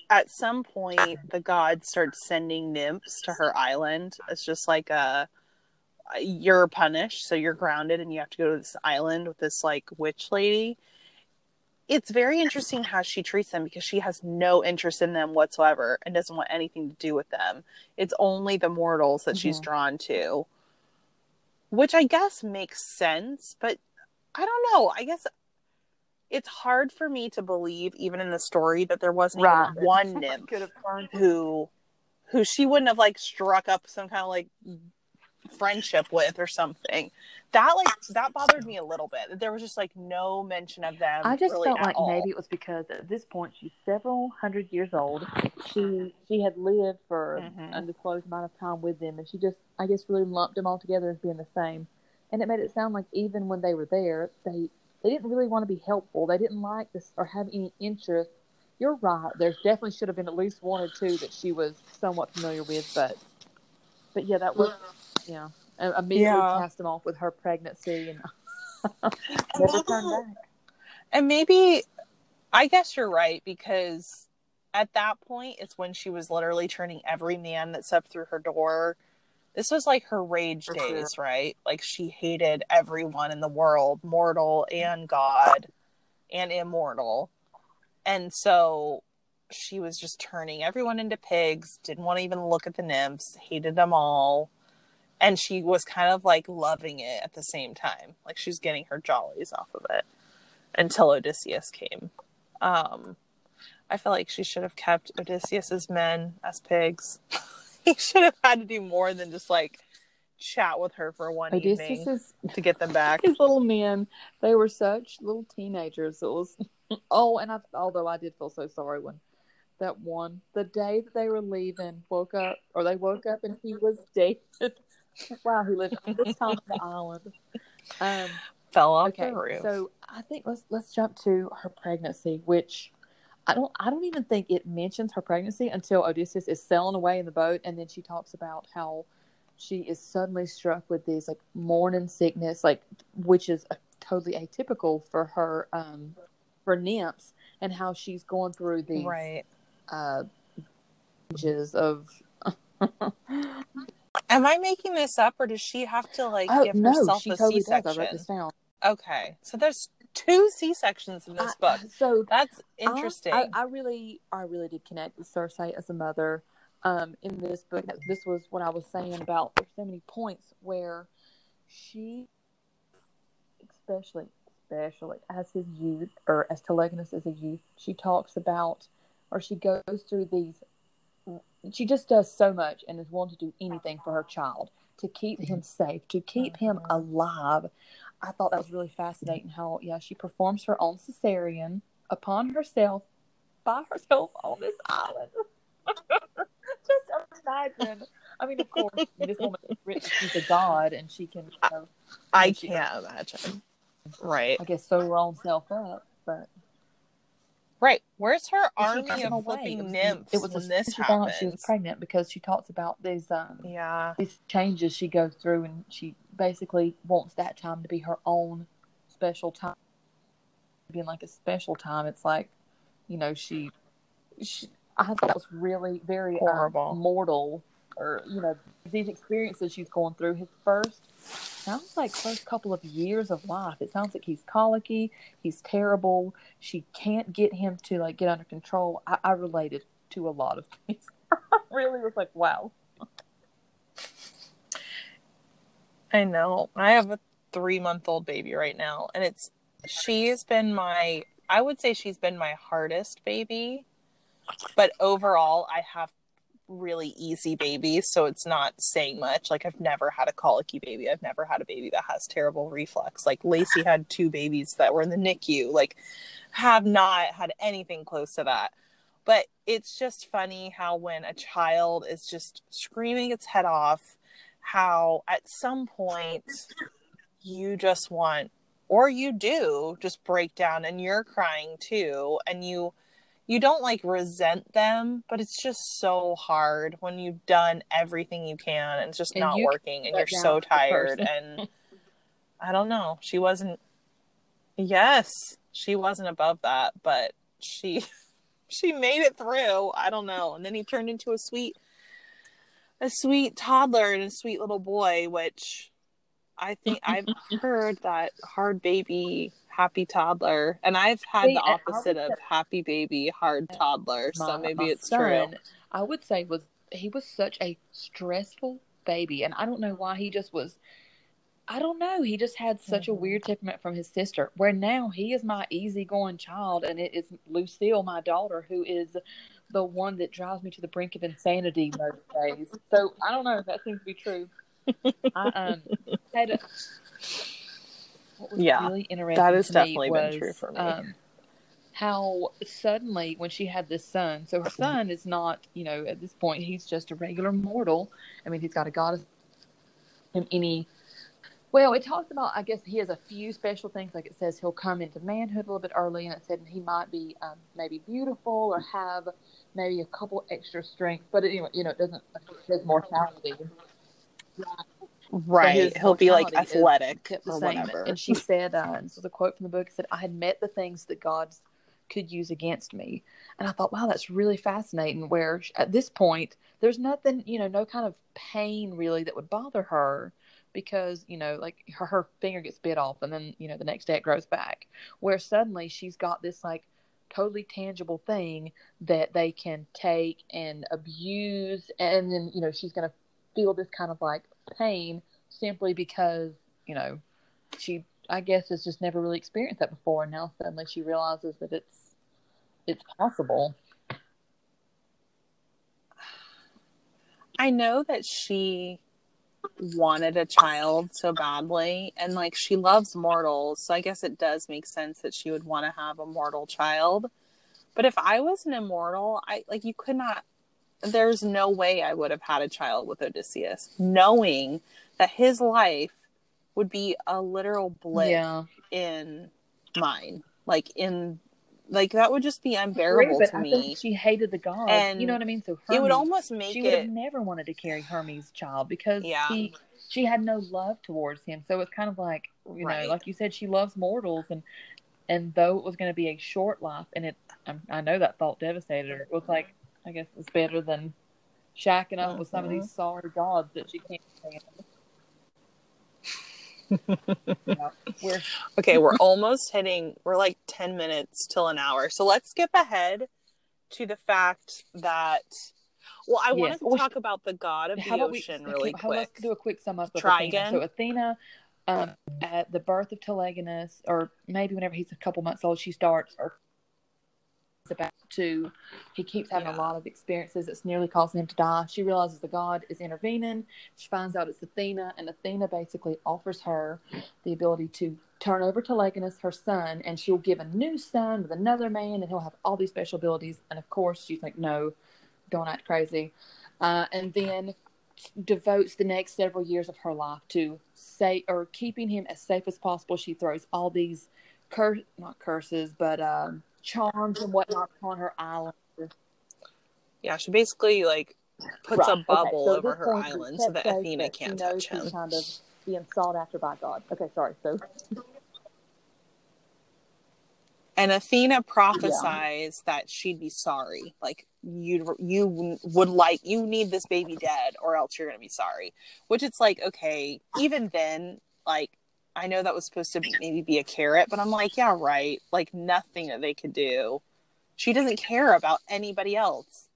at some point, the god starts sending nymphs to her island. It's just like a you're punished, so you're grounded, and you have to go to this island with this like witch lady. It's very interesting how she treats them because she has no interest in them whatsoever and doesn't want anything to do with them. It's only the mortals that she's Mhm. drawn to, which I guess makes sense, but I don't know. I guess it's hard for me to believe, even in the story, that there wasn't even Right. one nymph Could have who who she wouldn't have like struck up some kind of like friendship with or something. That like that bothered me a little bit. that There was just like no mention of them. I just really felt at like all. maybe it was because at this point she's several hundred years old. She she had lived for Mhm. an undisclosed amount of time with them, and she just I guess really lumped them all together as being the same. And it made it sound like even when they were there, they they didn't really want to be helpful. They didn't like this or have any interest. You're right. There definitely should have been at least one or two that she was somewhat familiar with, but but yeah, that was yeah. Immediately Yeah. cast them off with her pregnancy and never turned back. And maybe I guess you're right because at that point it's when she was literally turning every man that stepped through her door. This was like her rage days, right? Like she hated everyone in the world, mortal and god and immortal. And so she was just turning everyone into pigs, didn't want to even look at the nymphs, hated them all. And she was kind of like loving it at the same time. Like she's getting her jollies off of it until Odysseus came. Um, I feel like she should have kept Odysseus's men as pigs. he should have had to do more than just like chat with her for one evening Odysseus's to get them back. his little men, they were such little teenagers. It was oh, and I although I did feel so sorry when that one the day that they were leaving woke up or they woke up and he was dead. wow, he lived on this time of the island. Um, Fell off okay, the roof. so I think let's let's jump to her pregnancy, which I don't I don't even think it mentions her pregnancy until Odysseus is sailing away in the boat, and then she talks about how she is suddenly struck with this like morning sickness, like which is a, totally atypical for her um for nymphs, and how she's going through these right. uh of Am I making this up, or does she have to like oh give no, herself she a totally C-section? does. I wrote this down. Okay, so there's two C sections in this I- book. so That's I- interesting. I, I, really, I really did connect with Circe as a mother um, in this book. This was what I was saying about there's so many points where she, especially, especially as his youth or as Telegonus as a youth, she talks about or she goes through these. She just does so much and is willing to do anything for her child to keep him safe, to keep him alive. I thought that was really fascinating how, yeah, she performs her own cesarean upon herself, by herself on this island. Just imagine. I mean, of course, this woman is written, she's a god and she can, you know, I can't imagine. Right. I guess, sew her own self up. But Right. Where's her army of away. flipping It was- nymphs It was when a this out she was pregnant because she talks about these um, Yeah. these changes she goes through, and she basically wants that time to be her own special time. Being like a special time, it's like, you know, she, she I thought that was really very um, Horrible. mortal, or you know, these experiences she's going through. His first sounds like first couple of years of life. It sounds like he's colicky, he's terrible. She can't get him to like get under control. I, I related to a lot of things. I really was like, wow. I know. I have a three month old baby right now, and it's she's been my I would say she's been my hardest baby. But overall, I have really easy babies, so it's not saying much. Like I've never had a colicky baby. I've never had a baby that has terrible reflux. Like Lacey had two babies that were in the NICU. Like have not had anything close to that. But it's just funny how when a child is just screaming its head off, how at some point you just want or you do just break down and you're crying too and you you don't like resent them, but it's just so hard when you've done everything you can and it's just And not working and you're so tired and I don't know. She wasn't Yes, she wasn't above that, but she she made it through. I don't know. And then he turned into a sweet a sweet toddler and a sweet little boy, which I think I've heard that hard baby, happy toddler, and I've had See, the opposite of say- happy baby, hard toddler. so maybe it's son, true. I would say was he was such a stressful baby, and I don't know why he just was. I don't know. He just had such a Mhm. weird temperament from his sister. Where now he is my easygoing child, and it is Lucille, my daughter, who is the one that drives me to the brink of insanity most days. So I don't know if that seems to be true. I um had a, what was Yeah, really interesting. that me definitely been true for me. Um, how suddenly when she had this son, so her son is not, you know, at this point he's just a regular mortal. I mean, he's got a goddess in any. Well, it talks about. I guess he has a few special things. Like it says, he'll come into manhood a little bit early, and it said he might be um, maybe beautiful or have maybe a couple extra strength. But anyway, you know, it doesn't affect his mortality. Right. His He'll be like is athletic or whatever. And she said, uh, and this was a quote from the book, it said, I had met the things that God could use against me. And I thought, wow, that's really fascinating. Where at this point, there's nothing, you know, no kind of pain really that would bother her because, you know, like her, her finger gets bit off and then, you know, the next day it grows back. Where suddenly she's got this like totally tangible thing that they can take and abuse. And then, you know, she's going to feel this kind of like pain simply because you know she i guess has just never really experienced that before. And now suddenly she realizes that it's it's possible. I know that she wanted a child so badly and like she loves mortals so i guess it does make sense that she would want to have a mortal child. But if i was an immortal i like you could not there's no way i would have had a child with odysseus knowing that his life would be a literal blip yeah. in mine. Like in like that would just be unbearable but to I me. think she hated the gods. And you know what i mean? So it would almost make she would have it never wanted to carry hermes child because Yeah. he she had no love towards him. So it's kind of like you Right. know like you said she loves mortals and and though it was going to be a short life and it i know that thought devastated her it was like i guess it's better than shacking up with some of these sorry gods that she can't stand Yeah. We're Okay, we're almost hitting, we're like 10 minutes till an hour. So let's skip ahead to the fact that, well, I Yes. wanted to Well, talk about the god of the how about we ocean really how, quick. let's do a quick sum up of Try Athena. again? So Athena, um, at the birth of Telegonus, or maybe whenever he's a couple months old, she starts or is about to. He keeps having Yeah. a lot of experiences that's nearly causing him to die. She realizes the god is intervening. She finds out it's Athena, and Athena basically offers her the ability to turn over to Telegonus, her son, and she'll give a new son with another man, and he'll have all these special abilities. And of course, she's like, no, don't act crazy. Uh, and then devotes the next several years of her life to say or keeping him as safe as possible. She throws all these cur not curses, but um, charms and whatnot on her island. Yeah, she basically like puts Right, a okay, bubble so over her island so that Athena she can't touch him. Kind of being sought after by God. Okay, sorry. So And Athena prophesies that she'd be sorry. Like you you would like you need this baby dead or else you're to be sorry. Which it's like okay, even then like I know that was supposed to maybe be a carrot, but I'm like, yeah, right. Like nothing that they could do. She doesn't care about anybody else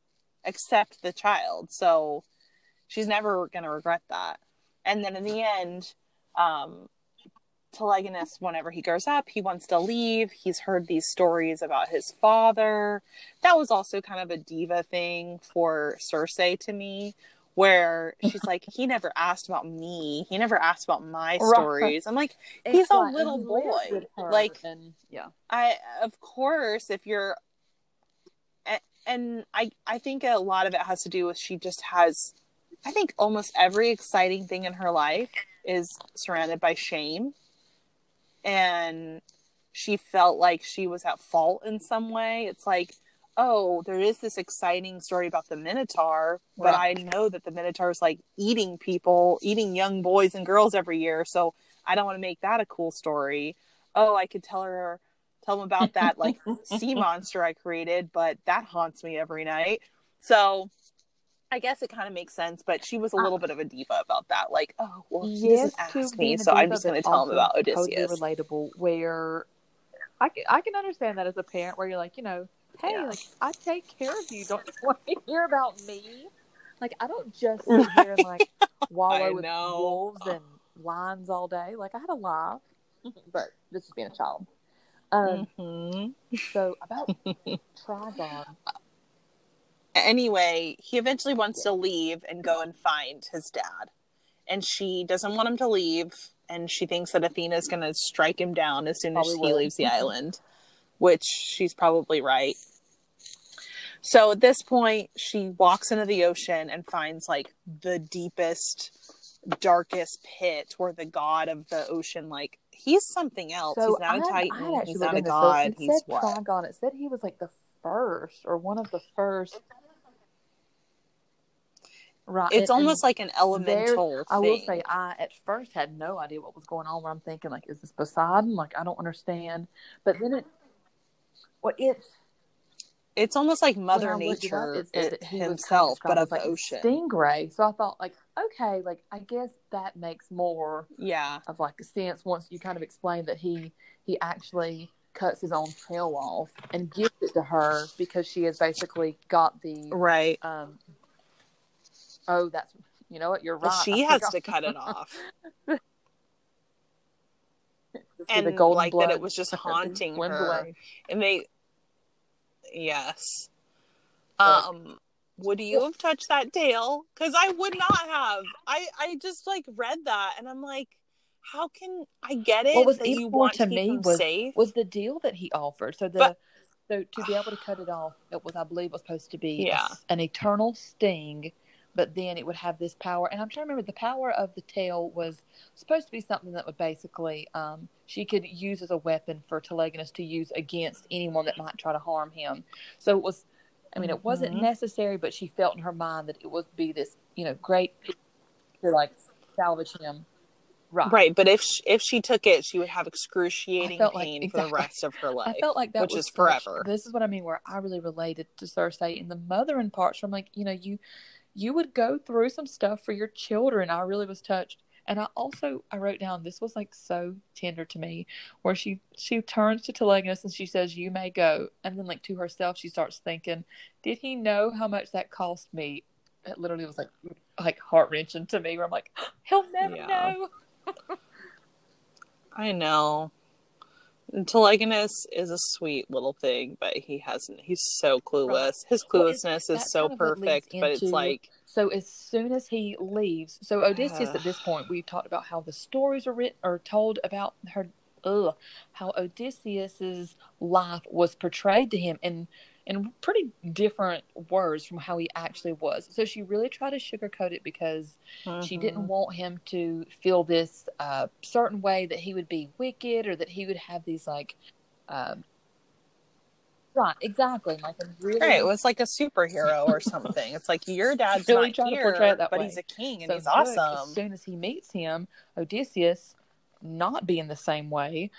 except the child. So she's never going to regret that. And then in the end, um Telegonus, whenever he grows up, he wants to leave. He's heard these stories about his father. That was also kind of a diva thing for Circe to me, where she's like, he never asked about me. He never asked about my stories. I'm like, he's a little boy. Like, and yeah, I of course, if you're, and I I think a lot of it has to do with she just has, I think almost every exciting thing in her life is surrounded by shame, and she felt like she was at fault in some way. It's like oh, there is this exciting story about the Minotaur, but right. I know that the Minotaur is like eating people, eating young boys and girls every year. So I don't want to make that a cool story. Oh, I could tell her, tell them about that like sea monster I created, but that haunts me every night. So I guess it kind of makes sense, but she was a little uh, bit of a diva about that. Like, oh, well, he yes, doesn't ask me, so I'm just going to tell him about Odysseus. Totally relatable. Where I I can understand that as a parent, where you're like, you know, hey, yeah. like I take care of you. Don't you want to hear about me? Like I don't just sit here and like wallow with wolves and lions all day. Like I had a life, but this is being a child. Um, mm-hmm. So about Trygon. Anyway, he eventually wants to leave and go and find his dad, and she doesn't want him to leave, and she thinks that Athena is going to strike him down as soon Probably as he will. leaves the island which she's probably right. So at this point, she walks into the ocean and finds like the deepest, darkest pit where the god of the ocean, like he's something else. So he's not a titan. He's not a god. So he's what? Trygon. It said he was like the first or one of the first. Right. It's and, almost and like an elemental. I will say, I at first had no idea what was going on. Where I'm thinking, like, is this Poseidon? Like, I don't understand. But then it well, it's it's almost like Mother Nature it, it himself, but of like the ocean. Stingray. So I thought, like, okay, like I guess that makes more, yeah, of like a sense once you kind of explain that he he actually cuts his own tail off and gives it to her because she has basically got the right. Um, oh, that's you know what you're right. She has to cut it off. and the golden like blood. that it was just haunting her. Away. And they, yes. Um, would you have touched that tail? Because I would not have. I I just like read that and I'm like, how can I get it? What was that you want to, to me was safe? was the deal that he offered. So the but, so to be able to cut it off, it was I believe was supposed to be yeah. an eternal sting but then it would have this power. And I'm trying to remember the power of the tail was supposed to be something that would basically um, she could use as a weapon for Telegonus to use against anyone that might try to harm him. So it was, I mean, it wasn't mm-hmm. necessary, but she felt in her mind that it would be this, you know, great to like salvage him. Right. right, but if she, if she took it, she would have excruciating pain like, exactly. for the rest of her life. I felt like that which is forever. This is what I mean, where I really related to Circe in the mothering parts. From like, you know, you you would go through some stuff for your children. I really was touched. And I also I wrote down this was like so tender to me, where she she turns to Telegonus and she says, "You may go," and then like to herself she starts thinking, "Did he know how much that cost me?" It literally was like like heart wrenching to me. Where I'm like, "He'll never yeah. know." I know. Telegonus is a sweet little thing, but he hasn't. He's so clueless. His cluelessness well, is so perfect, but it's like. So as soon as he leaves, so Odysseus uh, at this point, we've talked about how the stories are written or told about her. Ugh, how Odysseus's life was portrayed to him, and in pretty different words from how he actually was. So she really tried to sugarcoat it because mm-hmm. she didn't want him to feel this uh, certain way that he would be wicked or that he would have these like. Uh, Right, exactly. Like really, right, it was like a superhero or something. it's like your dad's really not here, but way. he's a king and so he's awesome. As soon as he meets him, Odysseus, not being the same way,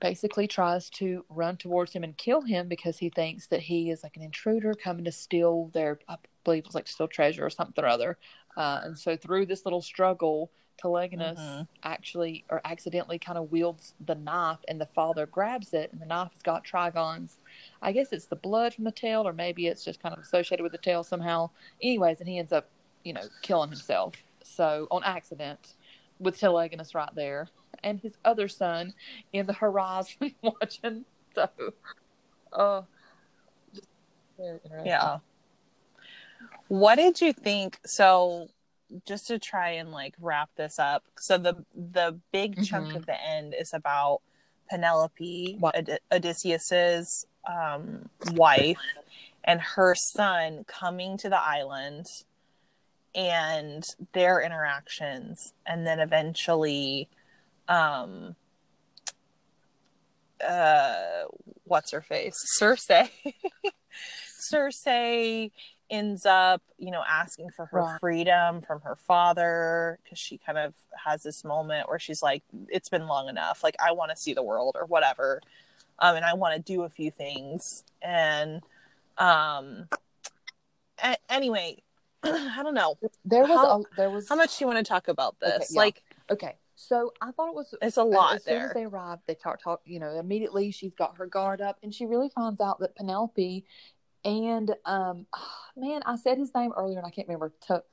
basically tries to run towards him and kill him because he thinks that he is like an intruder coming to steal their, I believe it was like steal treasure or something or other. Uh, and so through this little struggle, Telegonus mm-hmm. actually or accidentally kind of wields the knife, and the father grabs it, and the knife has got Trygon's. I guess it's the blood from the tail, or maybe it's just kind of associated with the tail somehow. Anyways, and he ends up, you know, killing himself. So on accident with Telegonus right there and his other son in the horizon watching. So, just. Yeah. What did you think? So, just to try and like wrap this up, so the the big chunk Mhm. of the end is about Penelope, What? Od- Odysseus's um, wife, and her son coming to the island, and their interactions, and then eventually, um, uh, what's her face, Circe. Circe ends up, you know, asking for her Right. freedom from her father because she kind of has this moment where she's like, "It's been long enough. Like, I want to see the world or whatever, um, and I want to do a few things." And um, a- anyway, I don't know There was How- a, there was how much do you want to talk about this. Okay, yeah. Like, Okay, so I thought it was it's a lot as soon as they arrive, they talk, talk. You know, immediately she's got her guard up, and she really finds out that Penelope and um, man, I said his name earlier, and I can't remember. Te-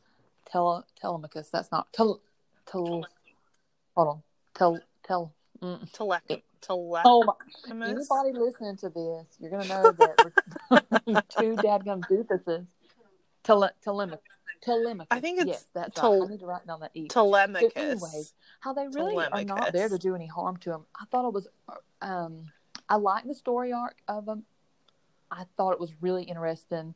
Tele Telemachus. That's not tel. Tel. Hold on. Tel. Tel. Mm. Tele- tele- Oh my! Anybody listening to this, you're gonna know that we're two dadgum doofuses. Tele Telemachus. Telemachus. I think it's yes, that's tel- right. I need to write down that e. Telemachus. So anyways, how they really are not there to do any harm to him. I thought it was, um, I like the story arc of him. I thought it was really interesting,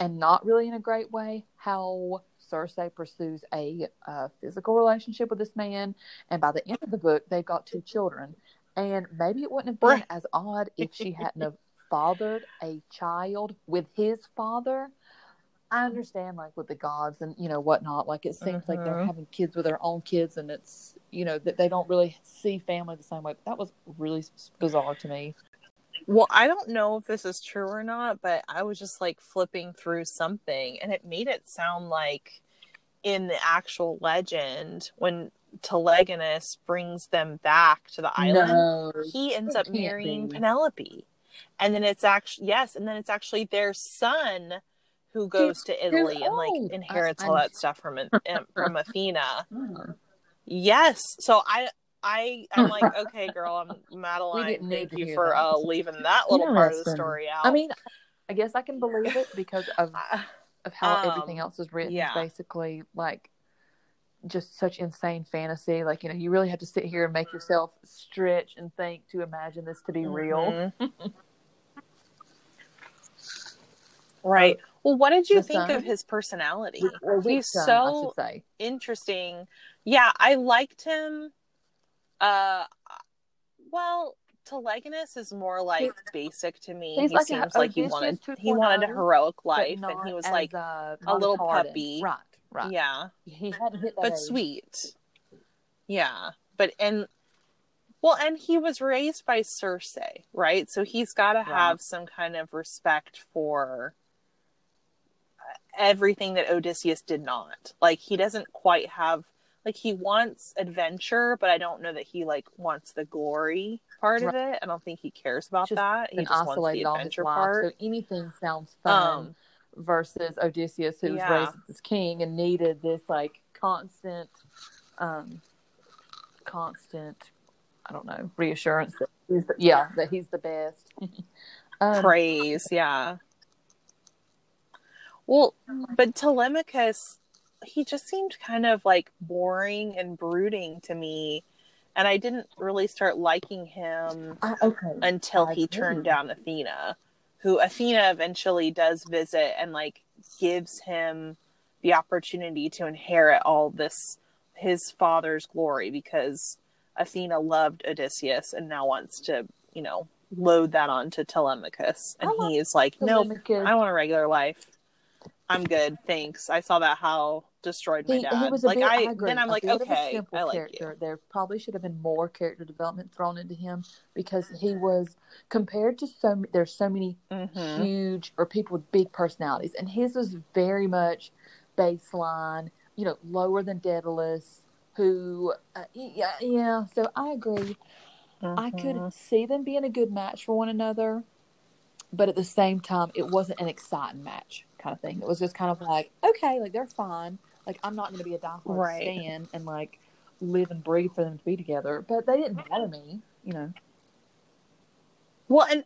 and not really in a great way. How Circe pursues a uh, physical relationship with this man, and by the end of the book, they've got two children. And maybe it wouldn't have been Right. as odd if she hadn't have fathered a child with his father. I understand, like with the gods and you know whatnot. Like it seems like they're Mhm. having kids with their own kids, and it's you know that they don't really see family the same way. That was really bizarre to me. Well, I don't know if this is true or not, but I was just like flipping through something and it made it sound like in the actual legend when Telegonus brings them back to the island, No, he ends up marrying be. Penelope. And then it's actually yes, and then it's actually their son who goes to Italy and like. I- inherits all that stuff from from Athena. Hmm. Yes. So I I I'm like, okay, girl, I'm Madeline. Thank you for uh leaving that little part of the story out. I mean, I guess I can believe it because of of how Um, everything else is written. yeah. It's basically like just such insane fantasy. Like you know, you really have to sit here and make yourself stretch and think to imagine this to be real. Mhm. right. Well, what did you The think son? of his personality? Or He's son, so interesting. Yeah, I liked him. Uh, well, Telegonus is more like He's- basic to me. He like a seems like he wanted he wanted a heroic life, and he was like, uh, a little puppy. Right, right. yeah, He hadn't hit but age. sweet. Yeah, but and well, and he was raised by Circe, right? So he's got to Right. have some kind of respect for everything that Odysseus did not. Like he doesn't quite have like he wants adventure, but I don't know that he like wants the glory part of it. I don't think he cares about Just that. He just wants the adventure part. so anything sounds fun. Um, versus Odysseus, who was Yeah. raised as king and needed this like constant, um, constant, I don't know, reassurance that he's the, yeah that he's the best. um, praise yeah well mm-hmm. but telemachus he just seemed kind of like boring and brooding to me and i didn't really start liking him I, okay, until I he turned down athena who athena eventually does visit and like gives him the opportunity to inherit all this his father's glory because athena loved odysseus and now wants to you know load that onto telemachus and he is like no Telemachus. I want a regular life. I'm good, thanks. I saw that how destroyed my He, dad. he was a like bit, I, I, agree, then I'm like, bit of a okay, I like character. you. There probably should have been more character development thrown into him because he was compared to so. There's so many hmm huge or people with big personalities, and his was very much baseline. You know, lower than Daedalus, who, uh, yeah, yeah. So I agree. I Mm-hmm. could see them being a good match for one another, but at the same time, it wasn't an exciting match kind of thing. It was just kind of like, okay, like they're fine. Like I'm not going to be a diehard Right. stan and like live and breathe for them to be together. But they didn't bother me, you know. Well, and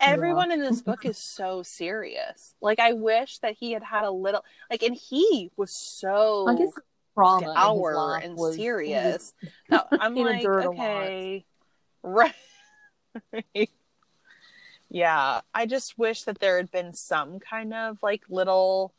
everyone in this book is so serious. Like, I wish that he had had a little like, and he was so I guess trauma dour and was- serious. No, I'm like, endured a lot. okay, right. Yeah, I just wish that there had been some kind of like little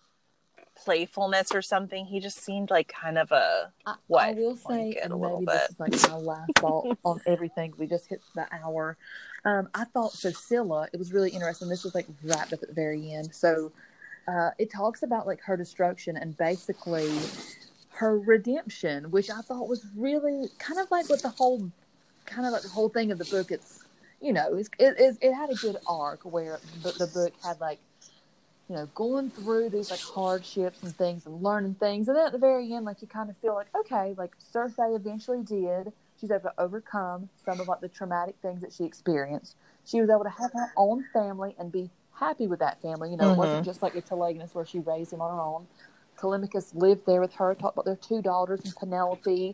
playfulness or something. He just seemed like kind of a I, What? I will say, a and little maybe this is like my last thought on everything. We just hit the hour. Um, I thought. Scylla, it was really interesting. This was like wrapped up at the very end. So uh, it talks about like her destruction and basically her redemption, which I thought was really kind of like what the whole kind of like the whole thing of the book. It's you know, it's, it, it, it had a good arc where the, the book had like you know, going through these like hardships and things and learning things. And then at the very end, like you kind of feel like, okay, like Circe eventually did. She's able to overcome some of like the traumatic things that she experienced. She was able to have her own family and be happy with that family. You know, it wasn't mm-hmm. just like a Telegonus where she raised him on her own. Telemachus lived there with her, talked about their two daughters and Penelope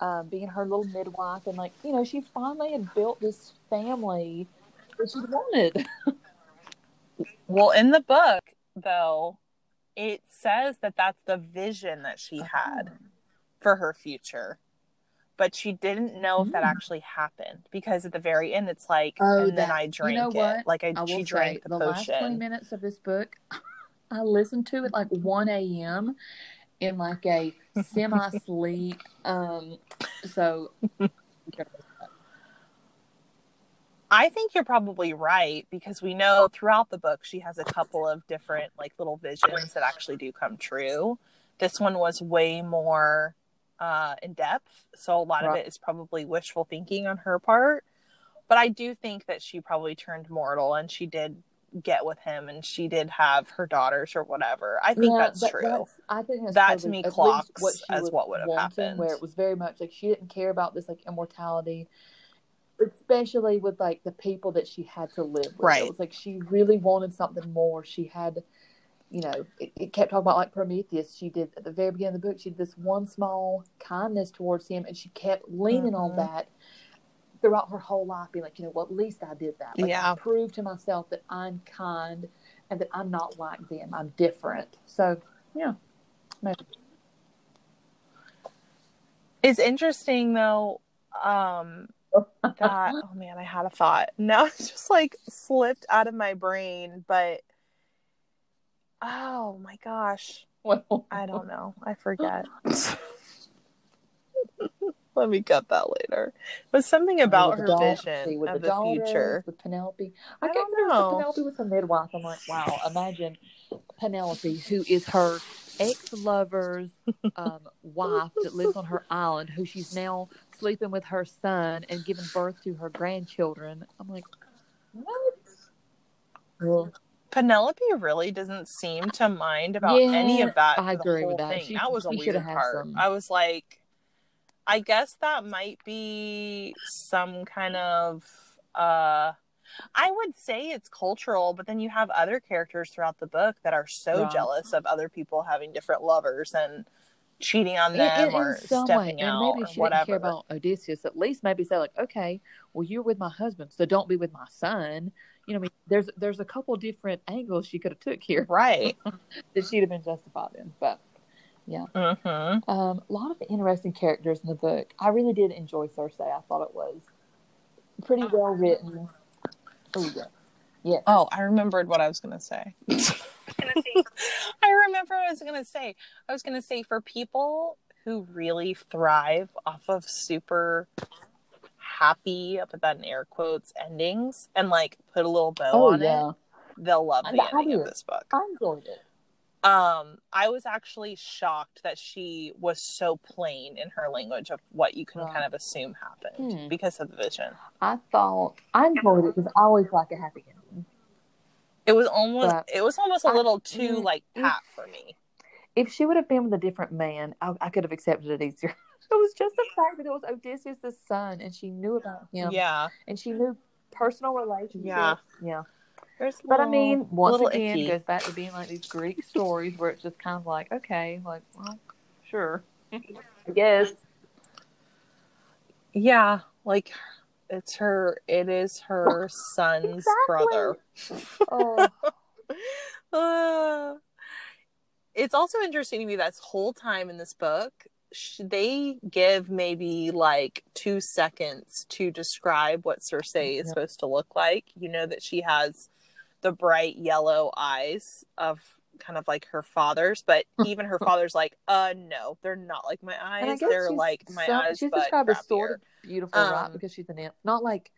um, being her little midwife. And like, you know, she finally had built this family that she wanted. well in the book though. It says that that's the vision that she had for her future. But she didn't know if that Mm. actually happened because at the very end it's like, Oh, and then that- I you drank know it. what? Like I, I she say drank the, the last twenty minutes of this book, I listened to it like one a.m. in like a semi-sleep. Um, so I think you're probably right because we know throughout the book she has a couple of different like little visions that actually do come true. This one was way more uh, in depth, so a lot of it is probably wishful thinking on her part. But I do think that she probably turned mortal and she did get with him and she did have her daughters or whatever. I think yeah, that's that- true. that's- I think that's That to me clocks she as what would have happened. Where it was very much like she didn't care about this like immortality, especially with like the people that she had to live with. Right. It was like she really wanted something more. She had, you know, it, it kept talking about like Prometheus. She did at the very beginning of the book. She did this one small kindness towards him, and she kept leaning on Mhm. that throughout her whole life, be like, you know, well, at least I did that. Like, Yeah. I proved to myself that I'm kind and that I'm not like them. I'm different. So, yeah. Maybe. It's interesting though, um that oh man, I had a thought. Now it's just like slipped out of my brain, but oh my gosh. Well, I don't know. I forget. Let me cut that later. But something about her daughters, vision with of the, daughters, future. with Penelope. I I, don't know. Penelope with a midwife. I'm like, wow. Imagine Penelope, who is her ex-lover's um, wife that lives on her island, who she's now sleeping with her son and giving birth to her grandchildren. I'm like, what? Well, Penelope really doesn't seem to mind about any of that. I agree with that. She- that was a weird part. some- I was like, I guess that might be some kind of. uh I would say it's cultural, but then you have other characters throughout the book that are so Right. jealous of other people having different lovers and cheating on them in, or in some stepping way, out and maybe or she whatever. didn't care about Odysseus. At least maybe say like, okay, well, you're with my husband, so don't be with my son. You know, what I mean, there's there's a couple different angles she could have took here right. that she'd have been justified in. But hmm um, a lot of interesting characters in the book. I really did enjoy Circe. I thought it was pretty well written. Oh yeah, yeah. Oh, I remembered what I was going to say. I remember what I was going to say. I was going to say for people who really thrive off of super happy, I put that in air quotes, endings and like put a little bow Oh on yeah, it, they'll love the I- I of this book. I enjoyed it. Um, I was actually shocked that she was so plain in her language of what you can Right. kind of assume happened Hmm. because of the vision. I thought I enjoyed it I always like a happy ending. It was almost But it was almost a little too mm, like pat for me. if she would have been with a different man, I, I could have accepted it easier. it was just the fact that it was Odysseus' son, and she knew about him, Yeah. and she knew personal relationships. Yeah. yeah. There's But I mean, once little again, icky. goes back to being like these Greek stories where it's just kind of like, okay, like, well, sure, I guess. Yeah, like it's her. It is her son's Exactly. brother. Oh, Uh, it's also interesting to me that this whole time in this book, sh- they give maybe like two seconds to describe what Circe is Yeah. supposed to look like. You know that she has the bright yellow eyes of kind of like her father's, but even her father's like, uh, no, they're not like my eyes. They're like my so- eyes, She's but described as sort of beautiful, right? Um, Because she's an imp. Not like,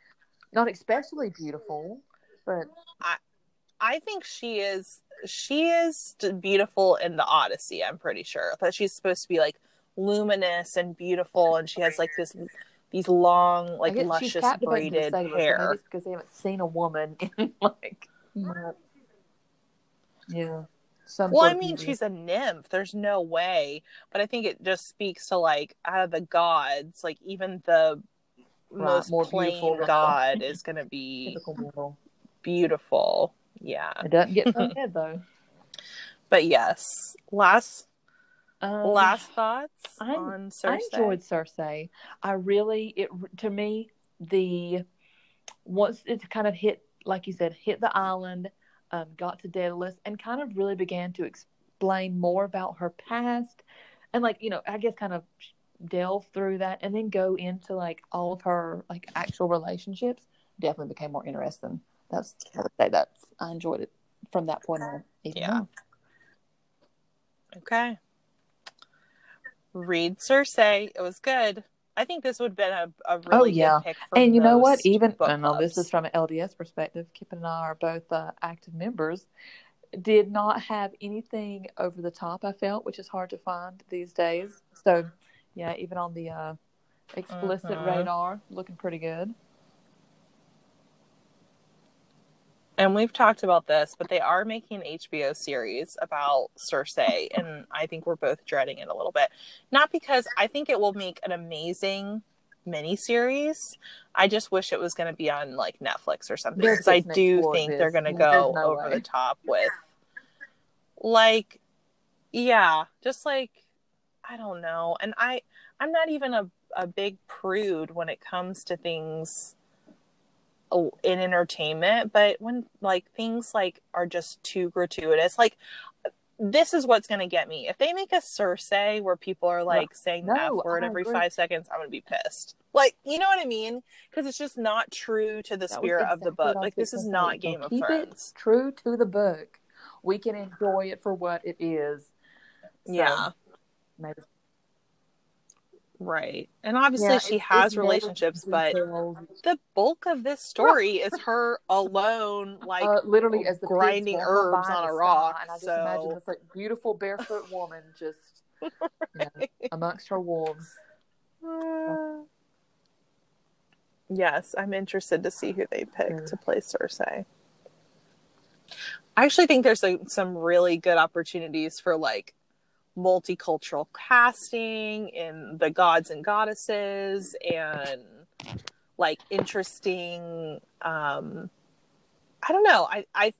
not especially beautiful, but I think she is she is beautiful in the Odyssey. I'm pretty sure that she's supposed to be like luminous and beautiful, and she has like this these long, like luscious braided say this, but Maybe hair. because they haven't seen a woman in like, yeah. Some Well, I mean, she's a nymph. There's no way, but I think it just speaks to like out of the gods, like even the Right, most more plain beautiful god is going to be beautiful. Yeah, It doesn't get though. but yes. Last Um, last thoughts I'm- on I enjoyed Circe. I really it to me the once it kind of hit like you said hit the island, um, got to Daedalus, and kind of really began to explain more about her past, and like you know I guess kind of delve through that, and then go into like all of her like actual relationships. Definitely became more interesting. That's I would say that's I enjoyed it from that point on. Yeah. more. Okay. Read Circe. It was good. I think this would have been a, a really Oh, yeah. good pick for and you know what? Even I know this is from an LDS perspective. Kip and I are both uh, active members. Did not have anything over the top. I felt, which is hard to find these days. So, yeah, even on the uh, explicit Mhm. radar, looking pretty good. And we've talked about this, but they are making an HBO series about Circe, and I think we're both dreading it a little bit. Not because I think it will make an amazing miniseries. I just wish it was going to be on like Netflix or something because I do think they're going to go no over way. the top with like yeah, just like I don't know. And I I'm not even a a big prude when it comes to things Oh, in entertainment, but when like things like are just too gratuitous, like this is what's going to get me. If they make a Circe where people are like saying the No, F word every agree. five seconds, I'm going to be pissed. Like, you know what I mean? Because it's just not true to the That spirit of the book. Like, this is not. Game So of keep Thrones. It true to the book. We can enjoy it for what it is. So, Yeah, maybe right. And obviously, Yeah, she has relationships, but the bulk of this story is her alone, like uh, literally as the grinding herbs on a rock, and I just so- imagine this like beautiful barefoot woman just you know, amongst her wolves. Uh, yes, I'm interested to see who they pick Sure. to play Circe. I actually think there's like, some really good opportunities for like multicultural casting in the gods and goddesses and like interesting um I don't know. I I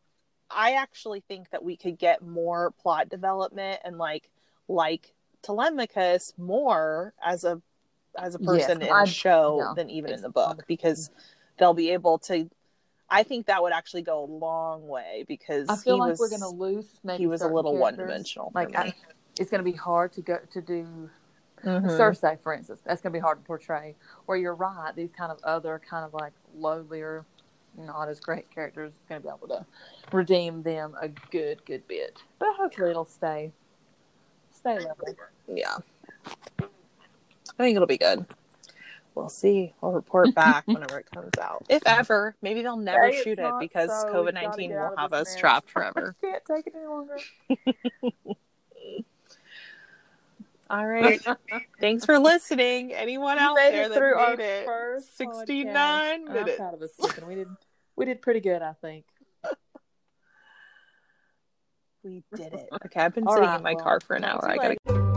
I actually think that we could get more plot development and like like Telemachus more as a as a Yes, person in I- a show yeah, than even in the book because they'll be able to I think that would actually go a long way because I feel like was we're gonna lose maybe he was a little one-dimensional for Like. I, it's gonna be hard to go to do Mhm. Circe, for instance. That's gonna be hard to portray. Where you're right, these kind of other kind of like lowlier, not as great characters, is gonna be able to redeem them a good, good bit. But hopefully it'll stay, stay level. Yeah. I think it'll be good. We'll see. I'll report back whenever it comes out. If ever. Maybe they'll never Hey, shoot it because so. COVID nineteen will have us trapped forever. Can't take it any longer. All right. Thanks for listening. Anyone out there that through our made it. first 69 podcast. I'm minutes. proud of us. Listen, we did we did pretty good, I think. We did it. Okay, I've been All sitting right, in my well, car for an hour. I gotta later.